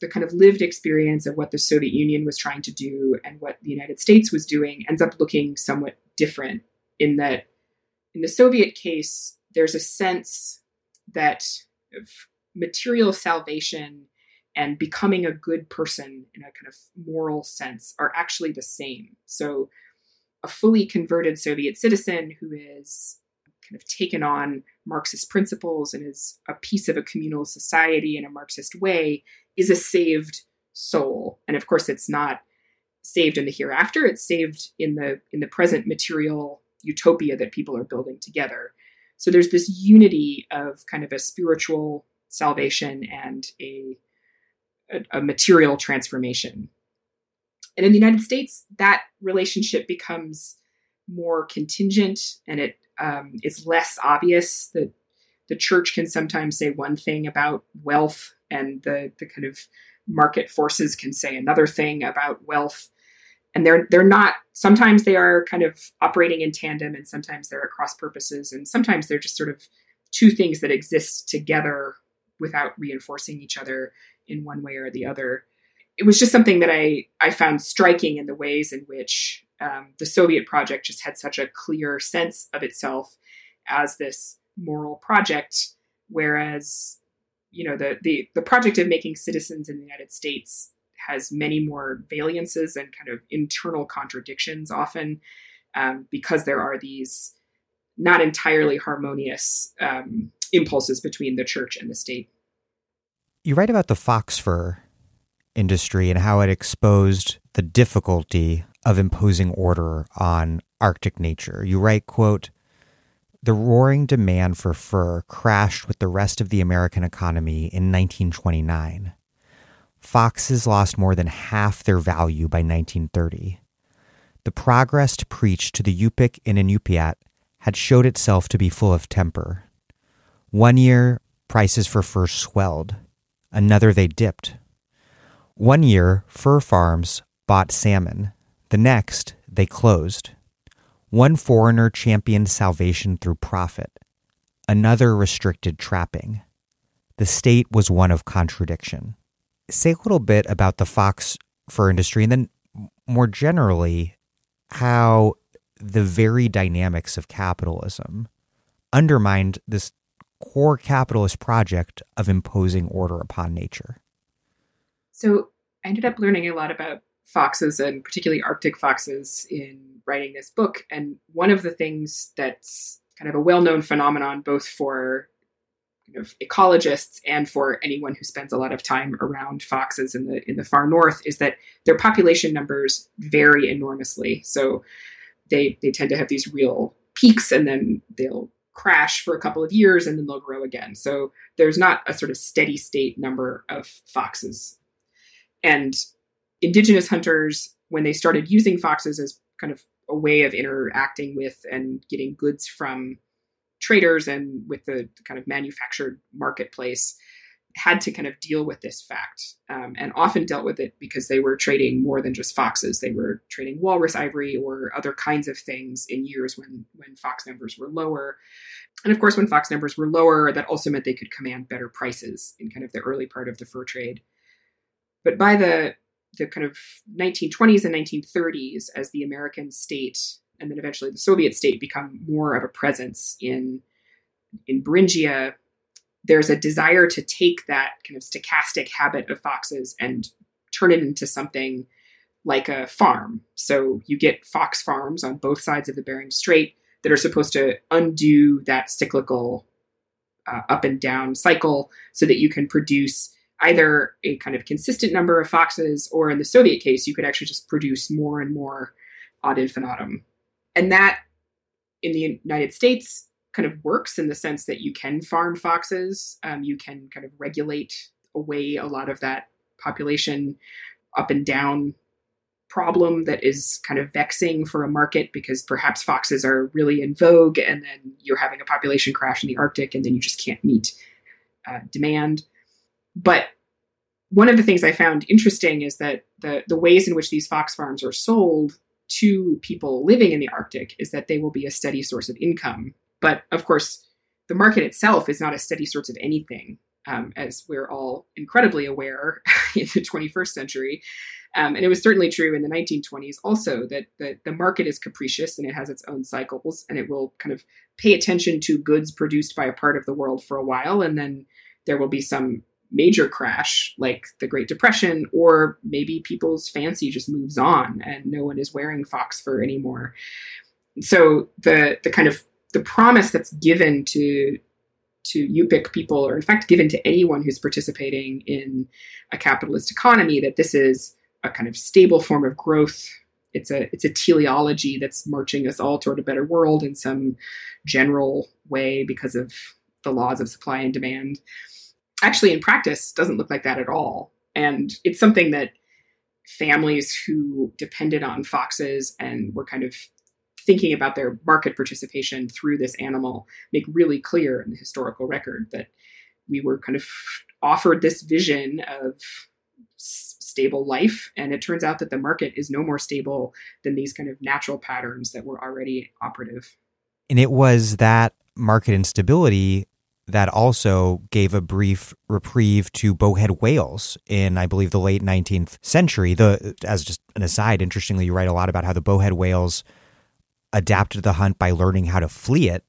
the kind of lived experience of what the Soviet Union was trying to do and what the United States was doing ends up looking somewhat different in that in the Soviet case, there's a sense that material salvation and becoming a good person in a kind of moral sense are actually the same. So, a fully converted Soviet citizen who is kind of taken on Marxist principles and is a piece of a communal society in a Marxist way is a saved soul. And of course, it's not saved in the hereafter; it's saved in the in the present material utopia that people are building together. So there's this unity of kind of a spiritual salvation and a, a, a material transformation. And in the United States, that relationship becomes more contingent and it um, it's less obvious that the church can sometimes say one thing about wealth and the the kind of market forces can say another thing about wealth. And they're they're not sometimes they are kind of operating in tandem and sometimes they're at cross purposes and sometimes they're just sort of two things that exist together without reinforcing each other in one way or the other. It was just something that i i found striking in the ways in which um, the soviet project just had such a clear sense of itself as this moral project whereas you know the the the project of making citizens in the United States has many more valiances and kind of internal contradictions often um, because there are these not entirely harmonious um, impulses between the church and the state. You write about the fox fur industry and how it exposed the difficulty of imposing order on Arctic nature. You write, quote, the roaring demand for fur crashed with the rest of the American economy in 1929. Foxes lost more than half their value by 1930. The progress preached to the Yupik and Inupiat had showed itself to be full of temper. One year, prices for fur swelled. Another, they dipped. One year, fur farms bought salmon. The next, they closed. One foreigner championed salvation through profit, another restricted trapping. The state was one of contradiction. Say a little bit about the fox fur industry and then more generally how the very dynamics of capitalism undermined this core capitalist project of imposing order upon nature. So I ended up learning a lot about foxes and particularly Arctic foxes in writing this book. And one of the things that's kind of a well known phenomenon, both for kind of ecologists and for anyone who spends a lot of time around foxes in the in the far north, is that their population numbers vary enormously. So they they tend to have these real peaks and then they'll crash for a couple of years and then they'll grow again. So there's not a sort of steady state number of foxes. And indigenous hunters, when they started using foxes as kind of a way of interacting with and getting goods from traders and with the kind of manufactured marketplace had to kind of deal with this fact um, and often dealt with it because they were trading more than just foxes. They were trading walrus ivory or other kinds of things in years when when fox numbers were lower. And of course when fox numbers were lower that also meant they could command better prices in kind of the early part of the fur trade. But by the the kind of 1920s and 1930s, as the American state and then eventually the Soviet state become more of a presence in in Beringia, there's a desire to take that kind of stochastic habit of foxes and turn it into something like a farm. So you get fox farms on both sides of the Bering Strait that are supposed to undo that cyclical uh, up and down cycle so that you can produce either a kind of consistent number of foxes or in the Soviet case, you could actually just produce more and more ad infinitum. And that in the United States kind of works in the sense that you can farm foxes, um, you can kind of regulate away a lot of that population up and down problem that is kind of vexing for a market because perhaps foxes are really in vogue and then you're having a population crash in the Arctic and then you just can't meet uh, demand. But one of the things I found interesting is that the, the ways in which these fox farms are sold to people living in the Arctic is that they will be a steady source of income. But of course, the market itself is not a steady source of anything, um, as we're all incredibly aware in the 21st century. Um, and it was certainly true in the 1920s also that the, the market is capricious and it has its own cycles and it will kind of pay attention to goods produced by a part of the world for a while and then there will be some major crash like the Great Depression, or maybe people's fancy just moves on and no one is wearing fox fur anymore. So the the kind of the promise that's given to to Yupik people, or in fact given to anyone who's participating in a capitalist economy, that this is a kind of stable form of growth. It's a it's a teleology that's marching us all toward a better world in some general way because of the laws of supply and demand actually in practice doesn't look like that at all. And it's something that families who depended on foxes and were kind of thinking about their market participation through this animal make really clear in the historical record that we were kind of offered this vision of stable life and it turns out that the market is no more stable than these kind of natural patterns that were already operative and it was that market instability that also gave a brief reprieve to bowhead whales in, I believe, the late 19th century. The as just an aside, interestingly, you write a lot about how the bowhead whales adapted the hunt by learning how to flee it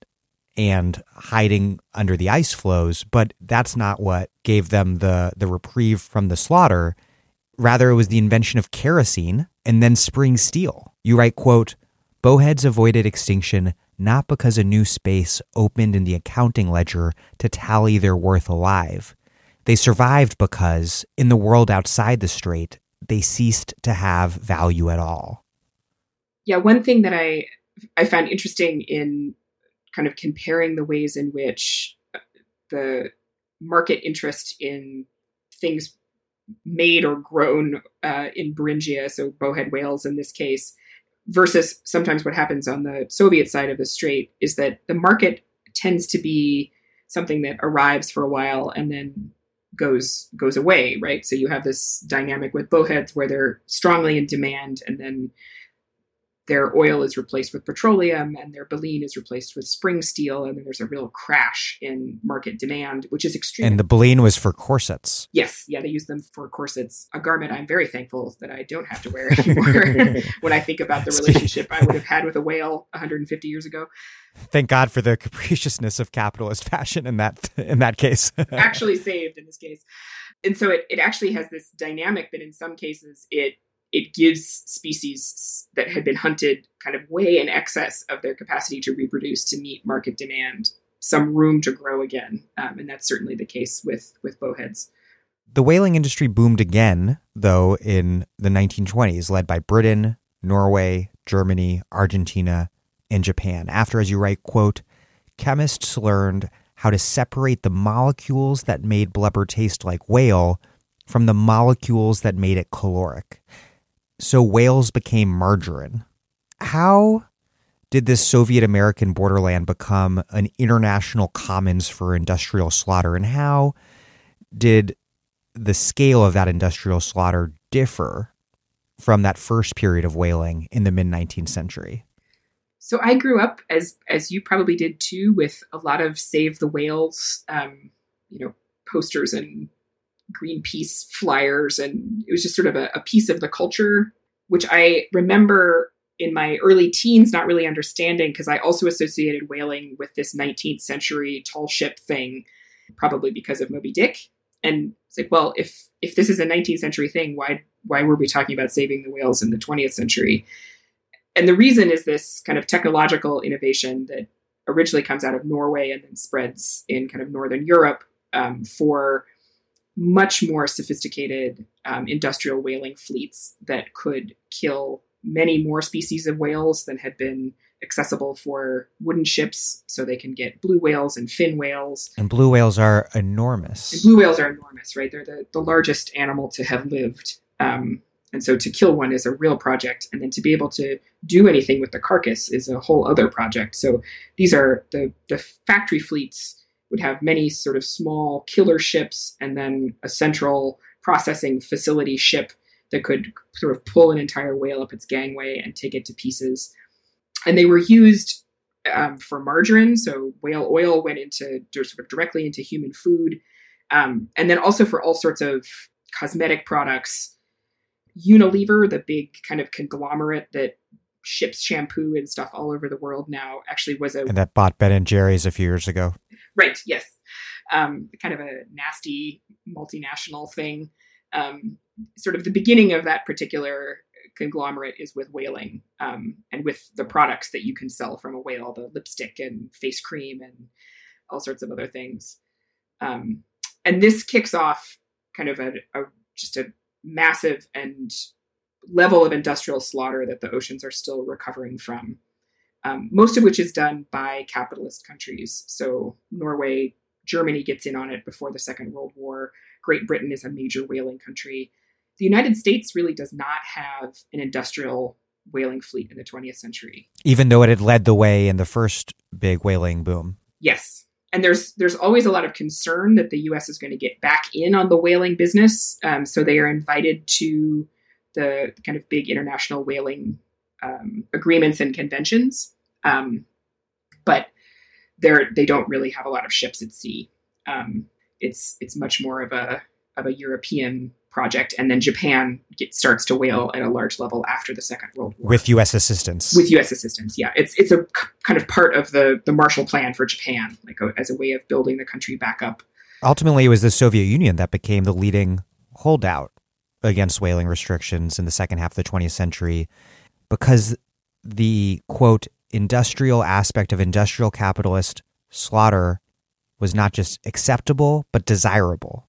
and hiding under the ice floes, but that's not what gave them the the reprieve from the slaughter. Rather, it was the invention of kerosene and then spring steel. You write, quote, Bowheads avoided extinction not because a new space opened in the accounting ledger to tally their worth alive. They survived because, in the world outside the strait, they ceased to have value at all. Yeah, one thing that I I found interesting in kind of comparing the ways in which the market interest in things made or grown uh, in Beringia, so bowhead whales in this case, versus sometimes what happens on the Soviet side of the strait is that the market tends to be something that arrives for a while and then goes goes away, right? So you have this dynamic with bowheads where they're strongly in demand and then their oil is replaced with petroleum and their baleen is replaced with spring steel and then there's a real crash in market demand which is extreme. And the baleen was for corsets. Yes. Yeah they use them for corsets. A garment i'm very thankful that i don't have to wear anymore. When i think about the relationship i would have had with a whale 150 years ago. Thank god for the capriciousness of capitalist fashion in that in that case. Actually saved in this case. And so it, it actually has this dynamic that in some cases it it gives species that had been hunted kind of way in excess of their capacity to reproduce to meet market demand some room to grow again, um, and that's certainly the case with with bowheads. The whaling industry boomed again, though, in the 1920s, led by Britain, Norway, Germany, Argentina, and Japan. After, as you write, quote, chemists learned how to separate the molecules that made blubber taste like whale from the molecules that made it caloric so whales became margarine. How did this Soviet American borderland become an international commons for industrial slaughter? And how did the scale of that industrial slaughter differ from that first period of whaling in the mid 19th century? So I grew up, as as you probably did too, with a lot of Save the Whales, um, you know, posters and Greenpeace flyers, and it was just sort of a, a piece of the culture, which I remember in my early teens not really understanding because I also associated whaling with this 19th century tall ship thing, probably because of Moby Dick. And it's like, well, if if this is a 19th century thing, why why were we talking about saving the whales in the 20th century? And the reason is this kind of technological innovation that originally comes out of Norway and then spreads in kind of northern Europe um, for much more sophisticated um, industrial whaling fleets that could kill many more species of whales than had been accessible for wooden ships so they can get blue whales and fin whales. And blue whales are enormous. And blue whales are enormous right? They're the, the largest animal to have lived. Um, and so to kill one is a real project and then to be able to do anything with the carcass is a whole other project. So these are the the factory fleets would have many sort of small killer ships and then a central processing facility ship that could sort of pull an entire whale up its gangway and take it to pieces. And they were used um, for margarine, so whale oil went into sort of directly into human food, um, and then also for all sorts of cosmetic products. Unilever, the big kind of conglomerate that ships shampoo and stuff all over the world now, actually was a and that bought Ben and Jerry's a few years ago. Right. Yes. Um, kind of a nasty multinational thing. Um, sort of the beginning of that particular conglomerate is with whaling um, and with the products that you can sell from a whale, the lipstick and face cream and all sorts of other things. Um, and this kicks off kind of a, a just a massive and level of industrial slaughter that the oceans are still recovering from. Um, most of which is done by capitalist countries. So Norway, Germany gets in on it before the Second World War. Great Britain is a major whaling country the United States really does not have an industrial whaling fleet in the 20th century. Even though it had led the way in the first big whaling boom. Yes. And there's there's always a lot of concern that the U.S. is going to get back in on the whaling business. Um, so they are invited to the kind of big international whaling um, agreements and conventions, um, but they're they don't really have a lot of ships at sea. Um, it's it's much more of a of a European project, and then Japan get, starts to whale at a large level after the Second World War with U.S. assistance. With U.S. assistance, yeah, it's it's a kind of part of the the Marshall Plan for Japan, like a, as a way of building the country back up. Ultimately, it was the Soviet Union that became the leading holdout against whaling restrictions in the second half of the 20th century, because the quote industrial aspect of industrial capitalist slaughter was not just acceptable but desirable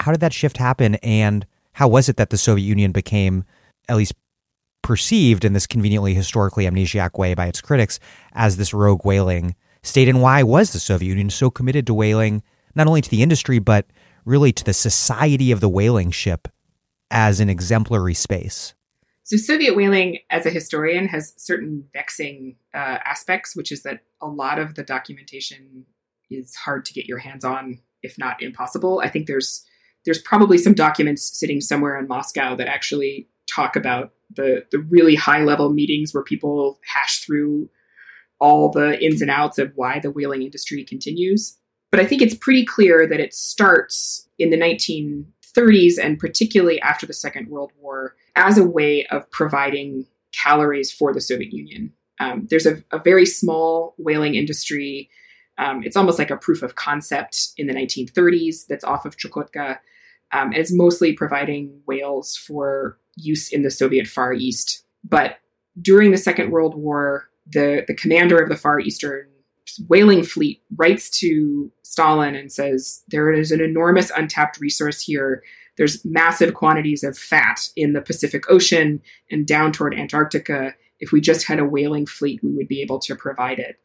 how did that shift happen? And how was it that the Soviet Union became, at least perceived in this conveniently historically amnesiac way by its critics, as this rogue whaling state? And why was the Soviet Union so committed to whaling, not only to the industry, but really to the society of the whaling ship as an exemplary space? So, Soviet whaling, as a historian, has certain vexing uh, aspects, which is that a lot of the documentation is hard to get your hands on, if not impossible. I think there's there's probably some documents sitting somewhere in Moscow that actually talk about the the really high level meetings where people hash through all the ins and outs of why the whaling industry continues. But I think it's pretty clear that it starts in the 1930s and particularly after the Second World War as a way of providing calories for the Soviet Union. Um, there's a, a, very small whaling industry. Um, it's almost like a proof of concept in the 1930s that's off of Chukotka um, and it's mostly providing whales for use in the Soviet Far East. But during the Second World War, the, the commander of the Far Eastern whaling fleet writes to Stalin and says, There is an enormous untapped resource here. There's massive quantities of fat in the Pacific Ocean and down toward Antarctica. If we just had a whaling fleet, we would be able to provide it.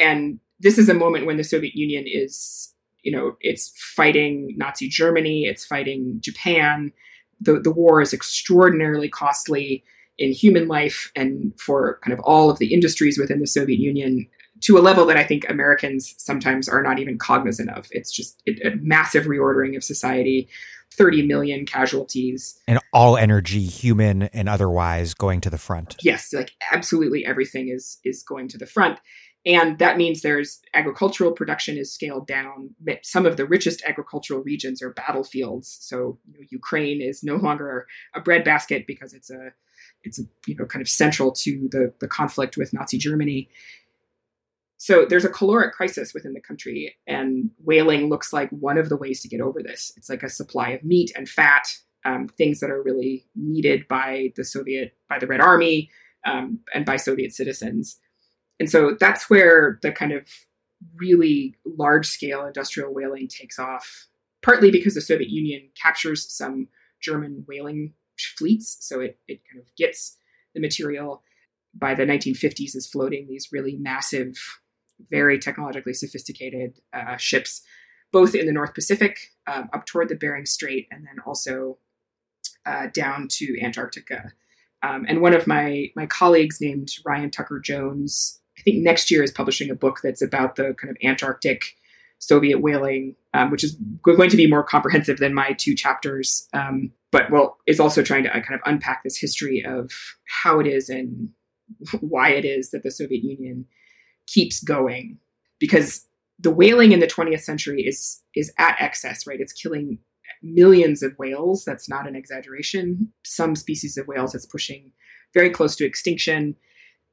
And this is a moment when the Soviet Union is you know, it's fighting Nazi Germany, it's fighting Japan. The, the war is extraordinarily costly in human life and for kind of all of the industries within the Soviet Union to a level that I think Americans sometimes are not even cognizant of. It's just a massive reordering of society, 30 million casualties. And all energy, human and otherwise, going to the front. Yes, like absolutely everything is is going to the front. And that means there's agricultural production is scaled down. Some of the richest agricultural regions are battlefields. So you know, Ukraine is no longer a breadbasket because it's a it's a, you know kind of central to the the conflict with Nazi Germany. So there's a caloric crisis within the country, and whaling looks like one of the ways to get over this. It's like a supply of meat and fat, um, things that are really needed by the Soviet, by the Red Army, um, and by Soviet citizens. And so that's where the kind of really large scale industrial whaling takes off, partly because the Soviet Union captures some German whaling fleets. So it, it kind of gets the material by the 1950s is floating these really massive very technologically sophisticated uh, ships, both in the North Pacific, um, up toward the Bering Strait, and then also uh, down to Antarctica. Um, and one of my my colleagues named Ryan Tucker Jones, I think next year is publishing a book that's about the kind of Antarctic Soviet whaling, um, which is going to be more comprehensive than my two chapters. Um, but well, is also trying to uh, kind of unpack this history of how it is and why it is that the Soviet Union keeps going because the whaling in the 20th century is is at excess, right? It's killing millions of whales. That's not an exaggeration. Some species of whales it's pushing very close to extinction.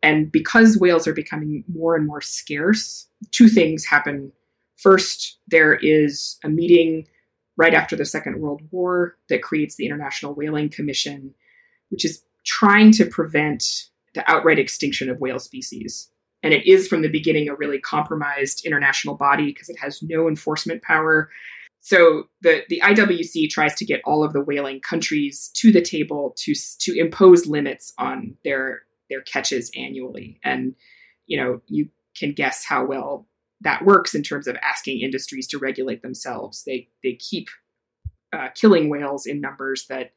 And because whales are becoming more and more scarce, two things happen. First, there is a meeting right after the Second World War that creates the International Whaling Commission, which is trying to prevent the outright extinction of whale species. And it is from the beginning a really compromised international body because it has no enforcement power. So the, the IWC tries to get all of the whaling countries to the table to to impose limits on their their catches annually. And you know, you can guess how well that works in terms of asking industries to regulate themselves. They they keep uh, killing whales in numbers that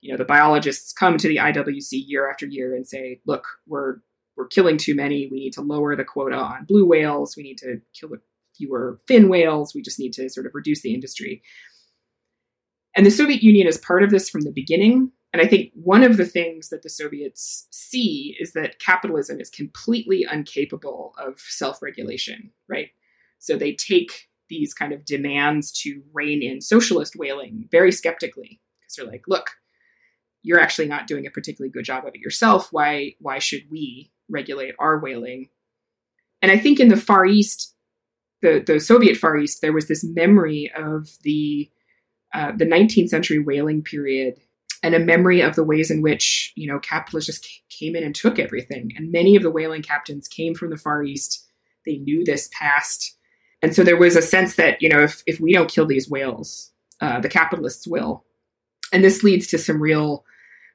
you know the biologists come to the IWC year after year and say, look, we're we're killing too many. We need to lower the quota on blue whales. We need to kill fewer fin whales. We just need to sort of reduce the industry. And the Soviet Union is part of this from the beginning. And I think one of the things that the Soviets see is that capitalism is completely incapable of self regulation, right? So they take these kind of demands to rein in socialist whaling very skeptically because they're like, look, you're actually not doing a particularly good job of it yourself. Why, why should we regulate our whaling. And I think in the Far East, the, the Soviet Far East, there was this memory of the uh, the 19th century whaling period and a memory of the ways in which you know capitalists just came in and took everything. And many of the whaling captains came from the Far East. They knew this past, and so there was a sense that you know if if we don't kill these whales, uh, the capitalists will. And this leads to some real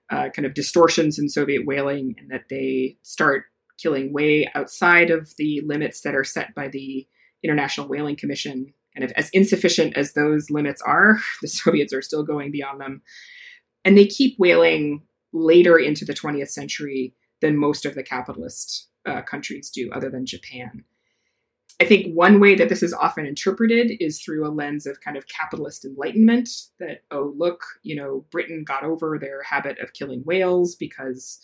uh, kind of distortions in Soviet whaling and that they start killing way outside of the limits that are set by the International Whaling Commission. And if, as insufficient as those limits are, the Soviets are still going beyond them. And they keep whaling later into the 20th century than most of the capitalist uh, countries do, other than Japan. I think one way that this is often interpreted is through a lens of kind of capitalist enlightenment that, oh, look, you know, Britain got over their habit of killing whales because,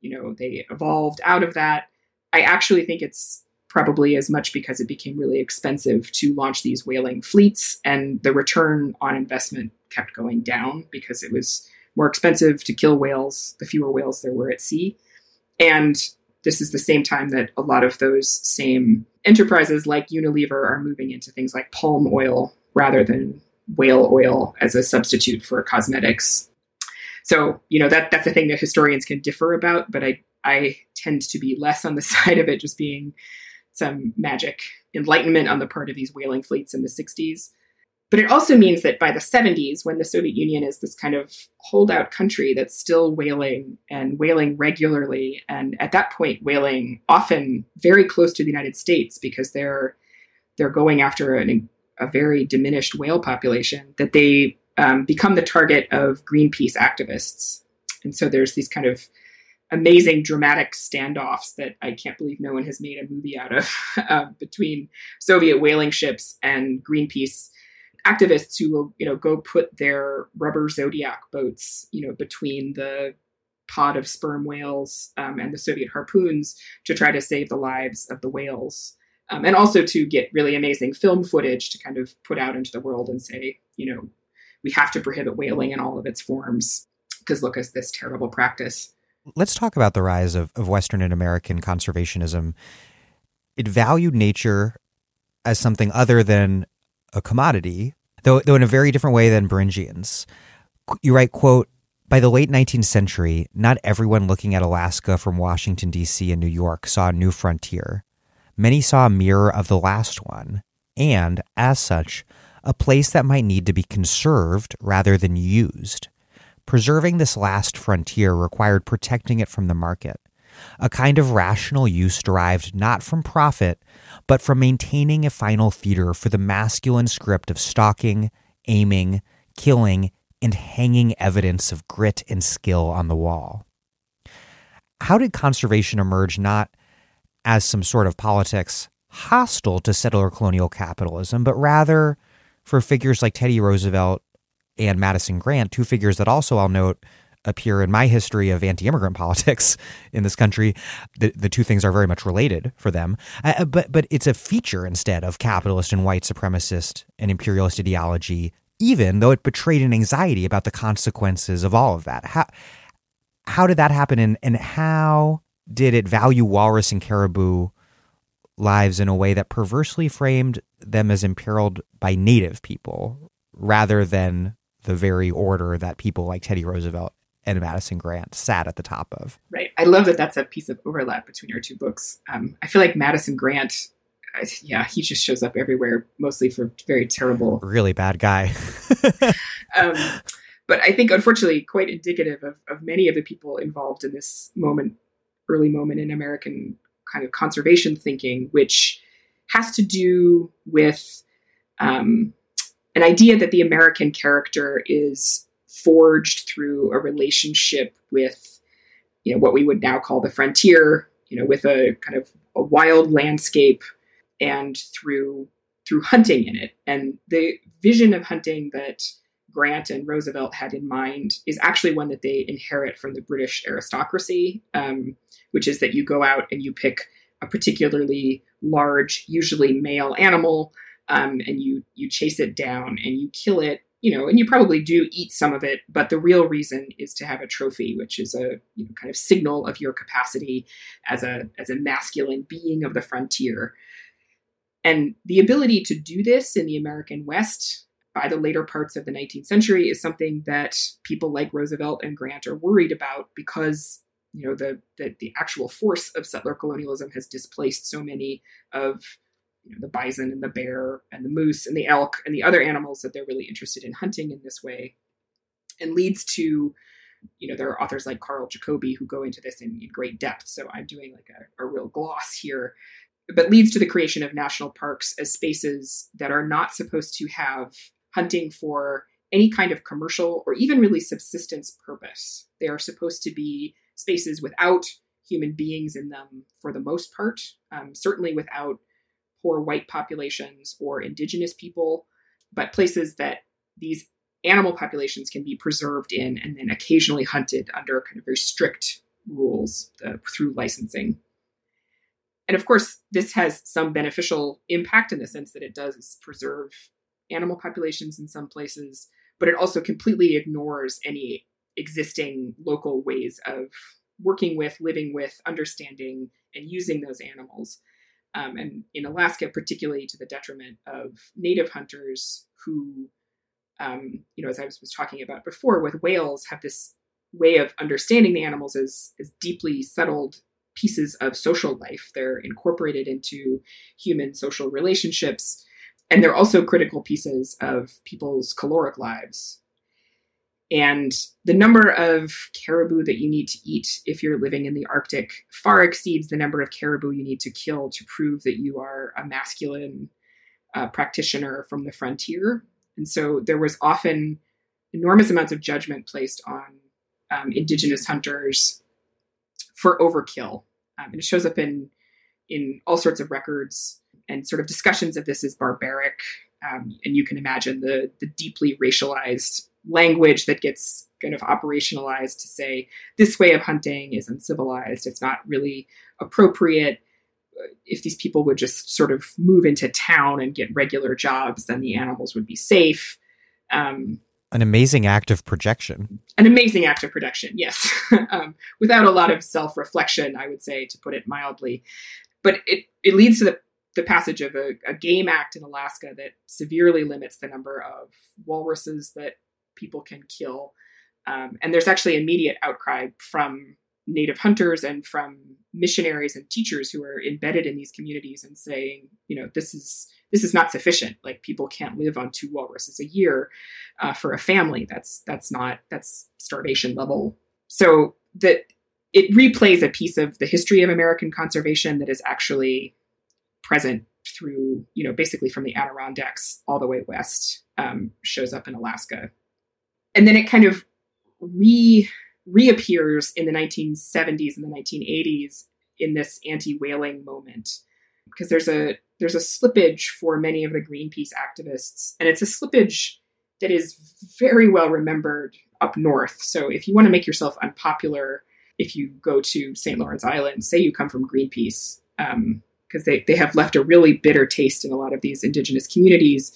you know, they evolved out of that. I actually think it's probably as much because it became really expensive to launch these whaling fleets and the return on investment kept going down because it was more expensive to kill whales, the fewer whales there were at sea. And this is the same time that a lot of those same enterprises like Unilever are moving into things like palm oil rather than whale oil as a substitute for cosmetics. So, you know, that that's a thing that historians can differ about, but I I tend to be less on the side of it just being some magic enlightenment on the part of these whaling fleets in the 60s. But it also means that by the 70s, when the Soviet Union is this kind of holdout country that's still whaling and whaling regularly, and at that point, whaling often very close to the United States because they're they're going after an, a very diminished whale population, that they um, become the target of Greenpeace activists. And so there's these kind of amazing dramatic standoffs that I can't believe no one has made a movie out of uh, between Soviet whaling ships and Greenpeace activists who will, you know, go put their rubber Zodiac boats, you know, between the pod of sperm whales um, and the Soviet harpoons to try to save the lives of the whales. Um, and also to get really amazing film footage to kind of put out into the world and say, you know, we have to prohibit whaling in all of its forms because look at this terrible practice. Let's talk about the rise of, of Western and American conservationism. It valued nature as something other than a commodity, though, though in a very different way than Beringians. You write, quote, by the late 19th century, not everyone looking at Alaska from Washington, D.C. and New York saw a new frontier. Many saw a mirror of the last one, and, as such, a place that might need to be conserved rather than used. Preserving this last frontier required protecting it from the market, a kind of rational use derived not from profit, but from maintaining a final theater for the masculine script of stalking, aiming, killing, and hanging evidence of grit and skill on the wall. How did conservation emerge not as some sort of politics hostile to settler colonial capitalism, but rather for figures like Teddy Roosevelt and Madison Grant, two figures that also I'll note appear in my history of anti-immigrant politics in this country. The, the two things are very much related for them, uh, but but it's a feature instead of capitalist and white supremacist and imperialist ideology even though it betrayed an anxiety about the consequences of all of that. How how did that happen, and and how did it value walrus and caribou lives in a way that perversely framed them as imperiled by native people rather than the very order that people like Teddy Roosevelt and Madison Grant sat at the top of. Right. I love that that's a piece of overlap between our two books. Um, I feel like Madison Grant yeah, he just shows up everywhere, mostly for very terrible, really bad guy. um, but I think, unfortunately, quite indicative of, of many of the people involved in this moment, early moment in American kind of conservation thinking, which has to do with um, an idea that the American character is forged through a relationship with, you know, what we would now call the frontier, you know, with a kind of a wild landscape and through through hunting in it. And the vision of hunting that Grant and Roosevelt had in mind is actually one that they inherit from the British aristocracy, um, which is that you go out and you pick a particularly large, usually male animal, um, and you you chase it down and you kill it. You know, and you probably do eat some of it, but the real reason is to have a trophy, which is a you know, kind of signal of your capacity as a as a masculine being of the frontier. And the ability to do this in the American West by the later parts of the 19th century is something that people like Roosevelt and Grant are worried about because you know the, the, the actual force of settler colonialism has displaced so many of you know, the bison and the bear and the moose and the elk and the other animals that they're really interested in hunting in this way. And leads to you know there are authors like Karl Jacoby who go into this in, in great depth. So i'm doing like a, a real gloss here. But leads to the creation of national parks as spaces that are not supposed to have hunting for any kind of commercial or even really subsistence purpose. They are supposed to be spaces without human beings in them for the most part, um, certainly without poor white populations or indigenous people, but places that these animal populations can be preserved in and then occasionally hunted under kind of very strict rules uh, through licensing. And of course, this has some beneficial impact in the sense that it does preserve animal populations in some places, but it also completely ignores any existing local ways of working with, living with, understanding, and using those animals. Um, and in Alaska, particularly to the detriment of native hunters who, um, you know, as I was, was talking about before, with whales, have this way of understanding the animals as, as deeply settled pieces of social life. They're incorporated into human social relationships. And they're also critical pieces of people's caloric lives. And the number of caribou that you need to eat if you're living in the Arctic far exceeds the number of caribou you need to kill to prove that you are a masculine uh, practitioner from the frontier. And so there was often enormous amounts of judgment placed on um, indigenous hunters for overkill. Um, and it shows up in in all sorts of records and sort of discussions of this as barbaric. Um, and you can imagine the the deeply racialized language that gets kind of operationalized to say this way of hunting is uncivilized. It's not really appropriate. If these people would just sort of move into town and get regular jobs, then the animals would be safe. Um, an amazing act of projection. An amazing act of projection, yes. um, without a lot of self reflection, I would say, to put it mildly. But it, it leads to the, the passage of a, a game act in Alaska that severely limits the number of walruses that people can kill. Um, and there's actually immediate outcry from native hunters and from missionaries and teachers who are embedded in these communities and saying, you know, this is this is not sufficient. Like people can't live on two walruses a year uh, for a family. That's that's not that's starvation level. So that it replays a piece of the history of American conservation that is actually present through you know basically from the Adirondacks all the way west um, shows up in Alaska, and then it kind of re reappears in the 1970s and the 1980s in this anti-whaling moment because there's a there's a slippage for many of the Greenpeace activists, and it's a slippage that is very well remembered up north. So if you want to make yourself unpopular, if you go to St. Lawrence Island, say you come from Greenpeace, because um, they, they have left a really bitter taste in a lot of these indigenous communities,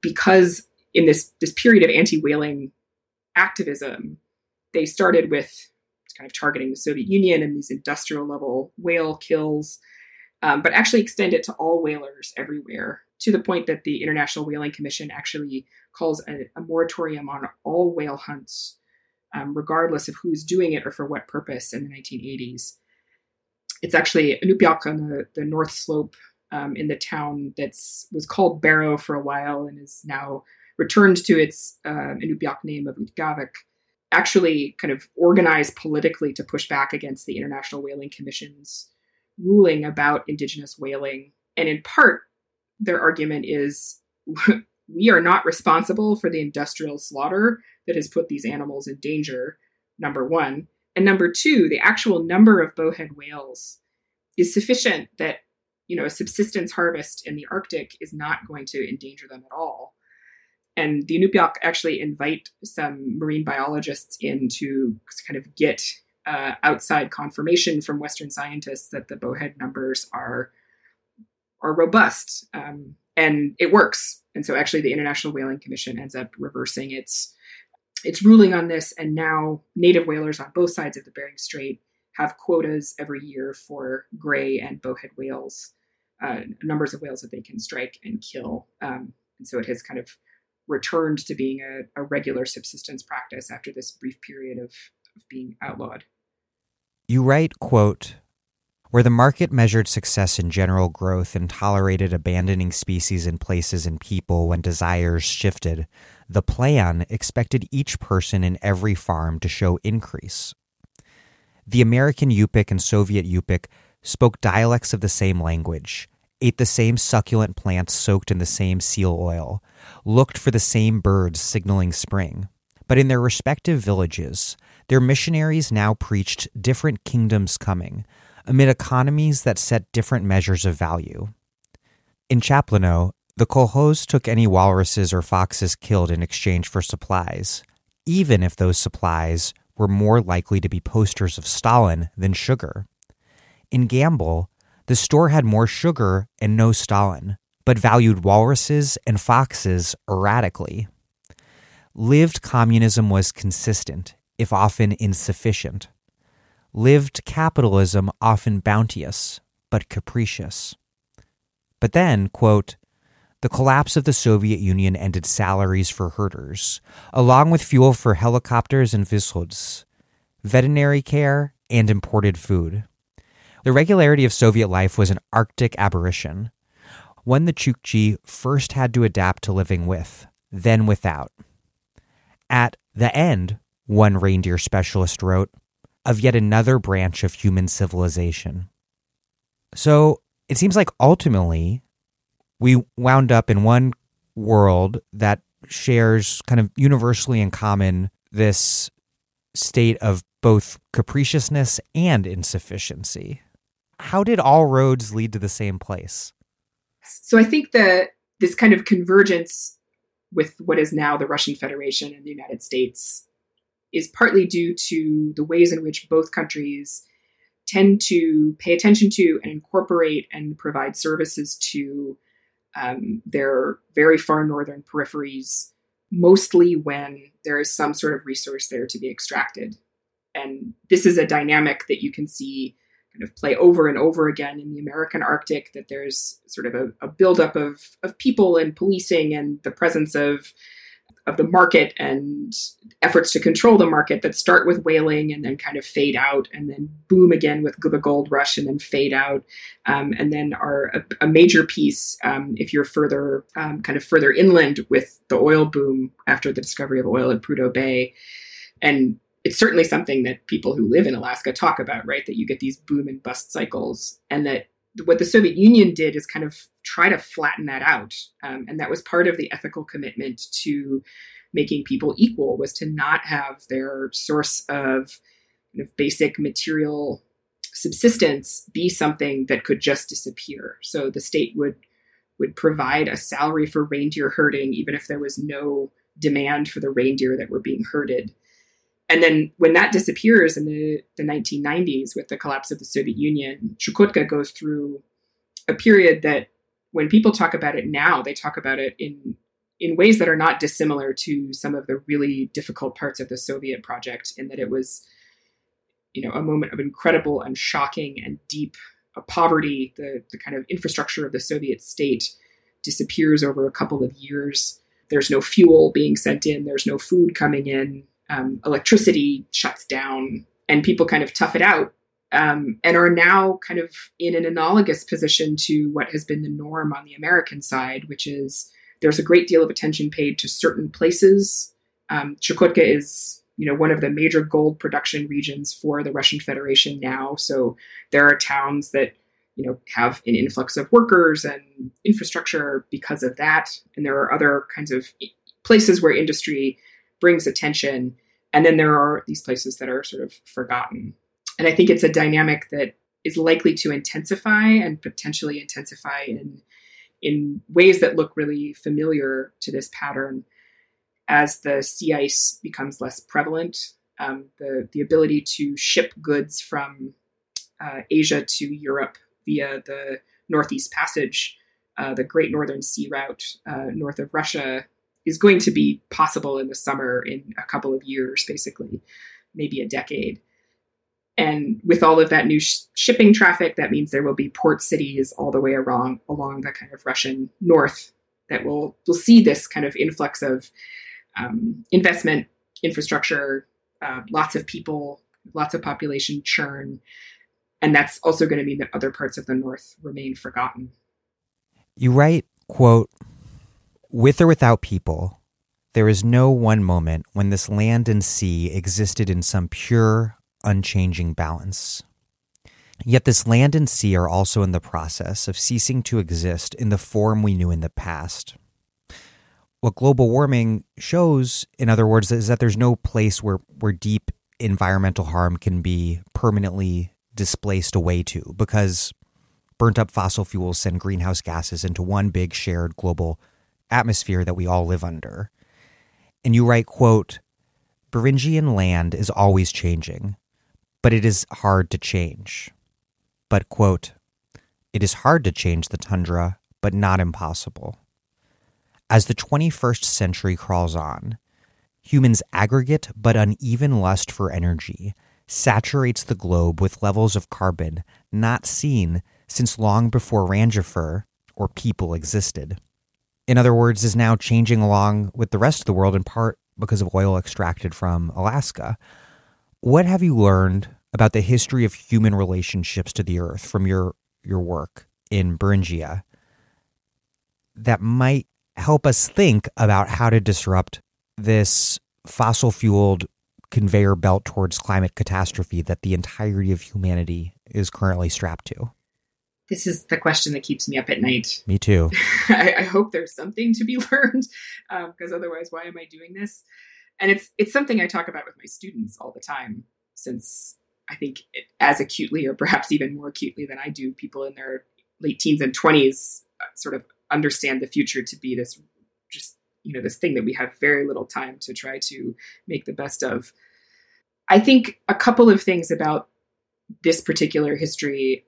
because in this this period of anti-whaling activism, they started with kind of targeting the Soviet Union and these industrial level whale kills um, but actually extend it to all whalers everywhere to the point that the International Whaling Commission actually calls a, a moratorium on all whale hunts, um, regardless of who's doing it or for what purpose in the 1980s. It's actually Inupiaq on the, the North Slope um, in the town that was called Barrow for a while and is now returned to its uh, Inupiaq name of Utqiagvik, actually kind of organized politically to push back against the International Whaling Commission's ruling about indigenous whaling. And in part, their argument is we are not responsible for the industrial slaughter that has put these animals in danger, number one. And number two, the actual number of bowhead whales is sufficient that you know a subsistence harvest in the Arctic is not going to endanger them at all. And the Inupiaq actually invite some marine biologists in to kind of get uh, outside confirmation from Western scientists that the bowhead numbers are are robust, um, and it works. And so, actually, the International Whaling Commission ends up reversing its its ruling on this, and now native whalers on both sides of the Bering Strait have quotas every year for gray and bowhead whales, uh, numbers of whales that they can strike and kill. Um, and so, it has kind of returned to being a, a regular subsistence practice after this brief period of, of being outlawed. You write, quote, where the market measured success in general growth and tolerated abandoning species in places and people when desires shifted, the plan expected each person in every farm to show increase. The American Yupik and Soviet Yupik spoke dialects of the same language, ate the same succulent plants soaked in the same seal oil, looked for the same birds signaling spring. But in their respective villages, their missionaries now preached different kingdoms coming, amid economies that set different measures of value. In Chaplino, the kolkhoz took any walruses or foxes killed in exchange for supplies, even if those supplies were more likely to be posters of Stalin than sugar. In Gambell, the store had more sugar and no Stalin, but valued walruses and foxes erratically. Lived communism was consistent if often insufficient. Lived capitalism often bounteous, but capricious. But then, quote, the collapse of the Soviet Union ended salaries for herders, along with fuel for helicopters and vezdekhods, veterinary care, and imported food. The regularity of Soviet life was an Arctic aberration, one the Chukchi first had to adapt to living with, then without. At the end, one reindeer specialist wrote, of yet another branch of human civilization. So it seems like ultimately we wound up in one world that shares kind of universally in common this state of both capriciousness and insufficiency. How did all roads lead to the same place? So I think that this kind of convergence with what is now the Russian Federation and the United States is partly due to the ways in which both countries tend to pay attention to and incorporate and provide services to um, their very far northern peripheries, mostly when there is some sort of resource there to be extracted. And this is a dynamic that you can see kind of play over and over again in the American Arctic, that there's sort of a, a buildup of, of people and policing and the presence of of the market and efforts to control the market that start with whaling and then kind of fade out and then boom again with the gold rush and then fade out. Um, and then are a, a major piece um, if you're further um, kind of further inland with the oil boom after the discovery of oil at Prudhoe Bay. And it's certainly something that people who live in Alaska talk about right that you get these boom and bust cycles and that what the Soviet Union did is kind of try to flatten that out. Um, and that was part of the ethical commitment to making people equal was to not have their source of kind of basic material subsistence be something that could just disappear. So the state would would provide a salary for reindeer herding even if there was no demand for the reindeer that were being herded. And then when that disappears in the, the 1990s with the collapse of the Soviet Union, Chukotka goes through a period that when people talk about it now, they talk about it in in ways that are not dissimilar to some of the really difficult parts of the Soviet project, in that it was, you know, a moment of incredible and shocking and deep uh, poverty. The the kind of infrastructure of the Soviet state disappears over a couple of years. There's no fuel being sent in. There's no food coming in um, electricity shuts down and people kind of tough it out um, and are now kind of in an analogous position to what has been the norm on the American side, which is there's a great deal of attention paid to certain places. Um, Chukotka is, you know, one of the major gold production regions for the Russian Federation now. So there are towns that, you know, have an influx of workers and infrastructure because of that, and there are other kinds of places where industry brings attention. And then there are these places that are sort of forgotten. And I think it's a dynamic that is likely to intensify and potentially intensify in in ways that look really familiar to this pattern as the sea ice becomes less prevalent. Um, the the ability to ship goods from uh, Asia to Europe via the Northeast Passage, uh, the Great Northern Sea Route uh, north of Russia, is going to be possible in the summer in a couple of years, basically, maybe a decade. And with all of that new sh- shipping traffic, that means there will be port cities all the way along along the kind of Russian north that will will see this kind of influx of um, investment, infrastructure, uh, lots of people, lots of population churn, and that's also going to mean that other parts of the north remain forgotten. You write, quote, with or without people, there is no one moment when this land and sea existed in some pure, unchanging balance. Yet this land and sea are also in the process of ceasing to exist in the form we knew in the past. What global warming shows, in other words, is that there's no place where, where deep environmental harm can be permanently displaced away to because burnt up fossil fuels send greenhouse gases into one big shared global atmosphere that we all live under. And you write, quote, Beringian land is always changing, but it is hard to change. But, quote, it is hard to change the tundra, but not impossible. As the 21st century crawls on, humans' aggregate but uneven lust for energy saturates the globe with levels of carbon not seen since long before Rangifer or people existed in other words, is now changing along with the rest of the world in part because of oil extracted from Alaska. What have you learned about the history of human relationships to the earth from your your work in Beringia that might help us think about how to disrupt this fossil fueled conveyor belt towards climate catastrophe that the entirety of humanity is currently strapped to? This is the question that keeps me up at night. Me too. I, I, hope there's something to be learned, because um, otherwise, why am I doing this? And it's it's something I talk about with my students all the time, since I think it, as acutely, or perhaps even more acutely than I do, people in their late teens and twenties uh, sort of understand the future to be this just you know this thing that we have very little time to try to make the best of. I think a couple of things about this particular history.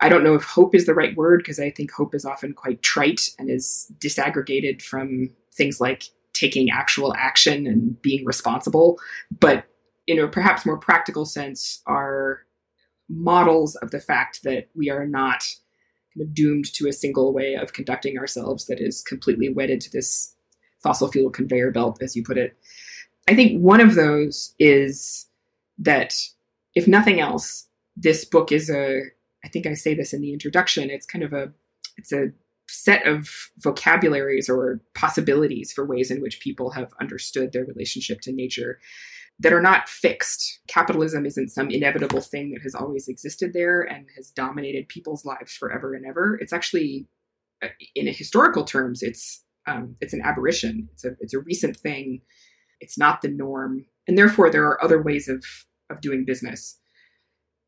I don't know if hope is the right word because I think hope is often quite trite and is disaggregated from things like taking actual action and being responsible. But in a perhaps more practical sense, are models of the fact that we are not kind of doomed to a single way of conducting ourselves that is completely wedded to this fossil fuel conveyor belt, as you put it. I think one of those is that, if nothing else, this book is a, I think I say this in the introduction, it's kind of a, it's a set of vocabularies or possibilities for ways in which people have understood their relationship to nature that are not fixed. Capitalism isn't some inevitable thing that has always existed there and has dominated people's lives forever and ever. It's actually, uh, in historical terms, it's um, it's an aberration. It's a it's a recent thing. It's not the norm, and therefore there are other ways of of doing business.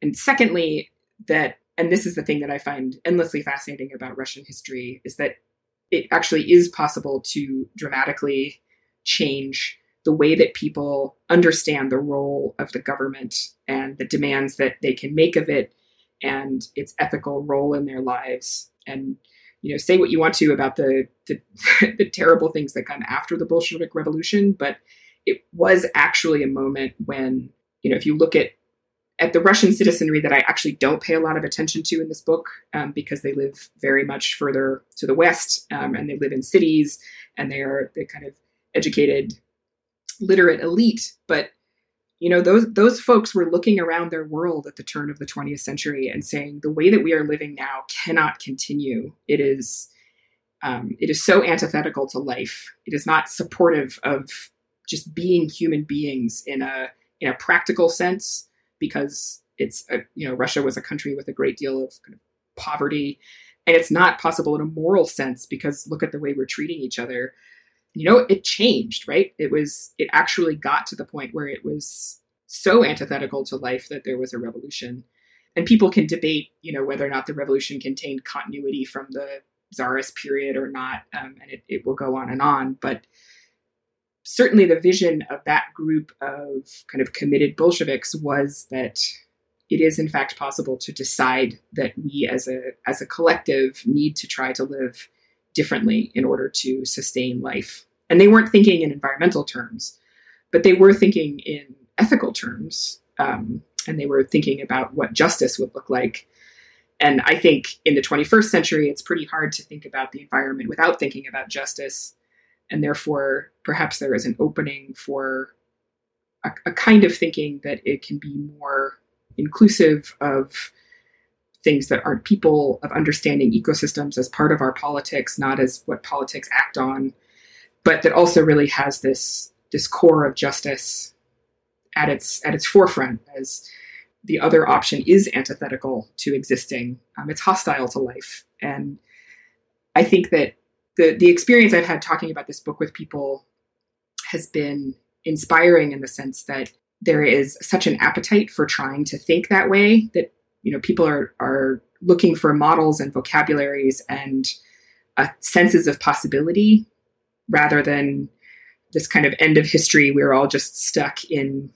And secondly, that and this is the thing that I find endlessly fascinating about Russian history is that it actually is possible to dramatically change the way that people understand the role of the government and the demands that they can make of it and its ethical role in their lives. And you know say what you want to about the the, the terrible things that come after the bolshevik revolution but it was actually a moment when you know if you look at at the Russian citizenry that I actually don't pay a lot of attention to in this book um, because they live very much further to the west um, and they live in cities and they are the kind of educated literate elite, but you know those those folks were looking around their world at the turn of the 20th century and saying the way that we are living now cannot continue. It is um, it is so antithetical to life. It is not supportive of just being human beings in a in a practical sense because it's a, you know Russia was a country with a great deal of, kind of poverty and it's not possible in a moral sense because look at the way we're treating each other you know, it changed, right? It was, it actually got to the point where it was so antithetical to life that there was a revolution. And people can debate, you know, whether or not the revolution contained continuity from the czarist period or not, um, and it, it will go on and on. But certainly the vision of that group of kind of committed Bolsheviks was that it is in fact possible to decide that we as a as a collective need to try to live differently in order to sustain life. And they weren't thinking in environmental terms, but they were thinking in ethical terms. Um, and they were thinking about what justice would look like. And I think in the 21st century, it's pretty hard to think about the environment without thinking about justice. And therefore, perhaps there is an opening for a, a kind of thinking that it can be more inclusive of things that aren't people, of understanding ecosystems as part of our politics, not as what politics act on, but that also really has this this core of justice at its at its forefront as the other option is antithetical to existing. Um, it's hostile to life, and I think that the the experience I've had talking about this book with people has been inspiring in the sense that there is such an appetite for trying to think that way that you know people are are looking for models and vocabularies and uh, senses of possibility rather than this kind of end of history we're all just stuck in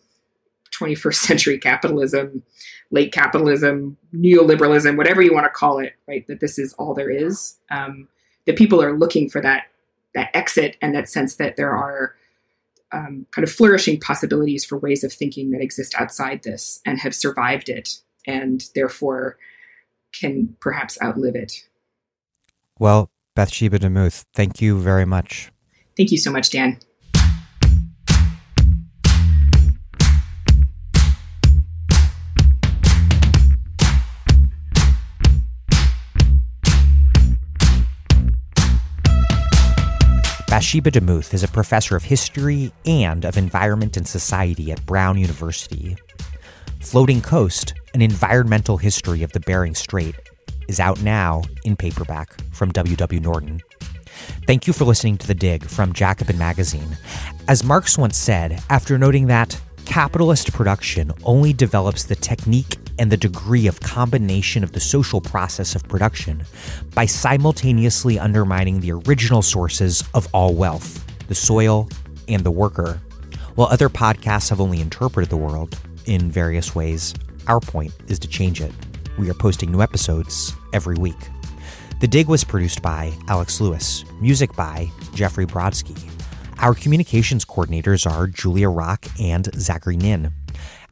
21st century capitalism late capitalism neoliberalism whatever you want to call it right that this is all there is. Um, that people are looking for that that exit and that sense that there are um, kind of flourishing possibilities for ways of thinking that exist outside this and have survived it and therefore can perhaps outlive it. Well, Bathsheba DeMuth, thank you very much. Thank you so much, Dan. Bathsheba DeMuth is a professor of history and of environment and society at Brown University. Floating Coast, an environmental history of the Bering Strait, is out now in paperback from W.W. Norton. Thank you for listening to The Dig from Jacobin Magazine. As Marx once said, after noting that capitalist production only develops the technique and the degree of combination of the social process of production by simultaneously undermining the original sources of all wealth the soil, and the worker. While other podcasts have only interpreted the world in various ways, our point is to change it. We are posting new episodes every week. The Dig was produced by Alex Lewis, music by Jeffrey Brodsky. Our communications coordinators are Julia Rock and Zachary Nin.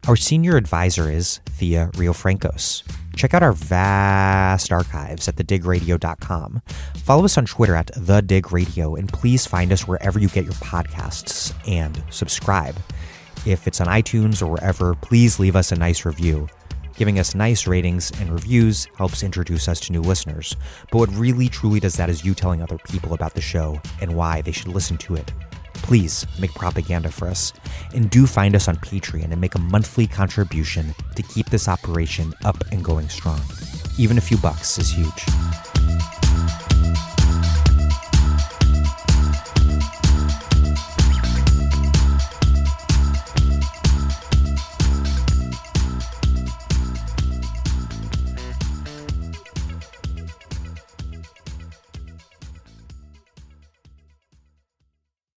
Our senior advisor is Thea Riofrancos. Check out our vast archives at thedigradio.com. Follow us on Twitter at thedigradio, and please find us wherever you get your podcasts and subscribe. If it's on iTunes or wherever, please leave us a nice review. Giving us nice ratings and reviews helps introduce us to new listeners. But what really truly does that is you telling other people about the show and why they should listen to it please make propaganda for us. And do find us on Patreon and make a monthly contribution to keep this operation up and going strong. Even a few bucks is huge.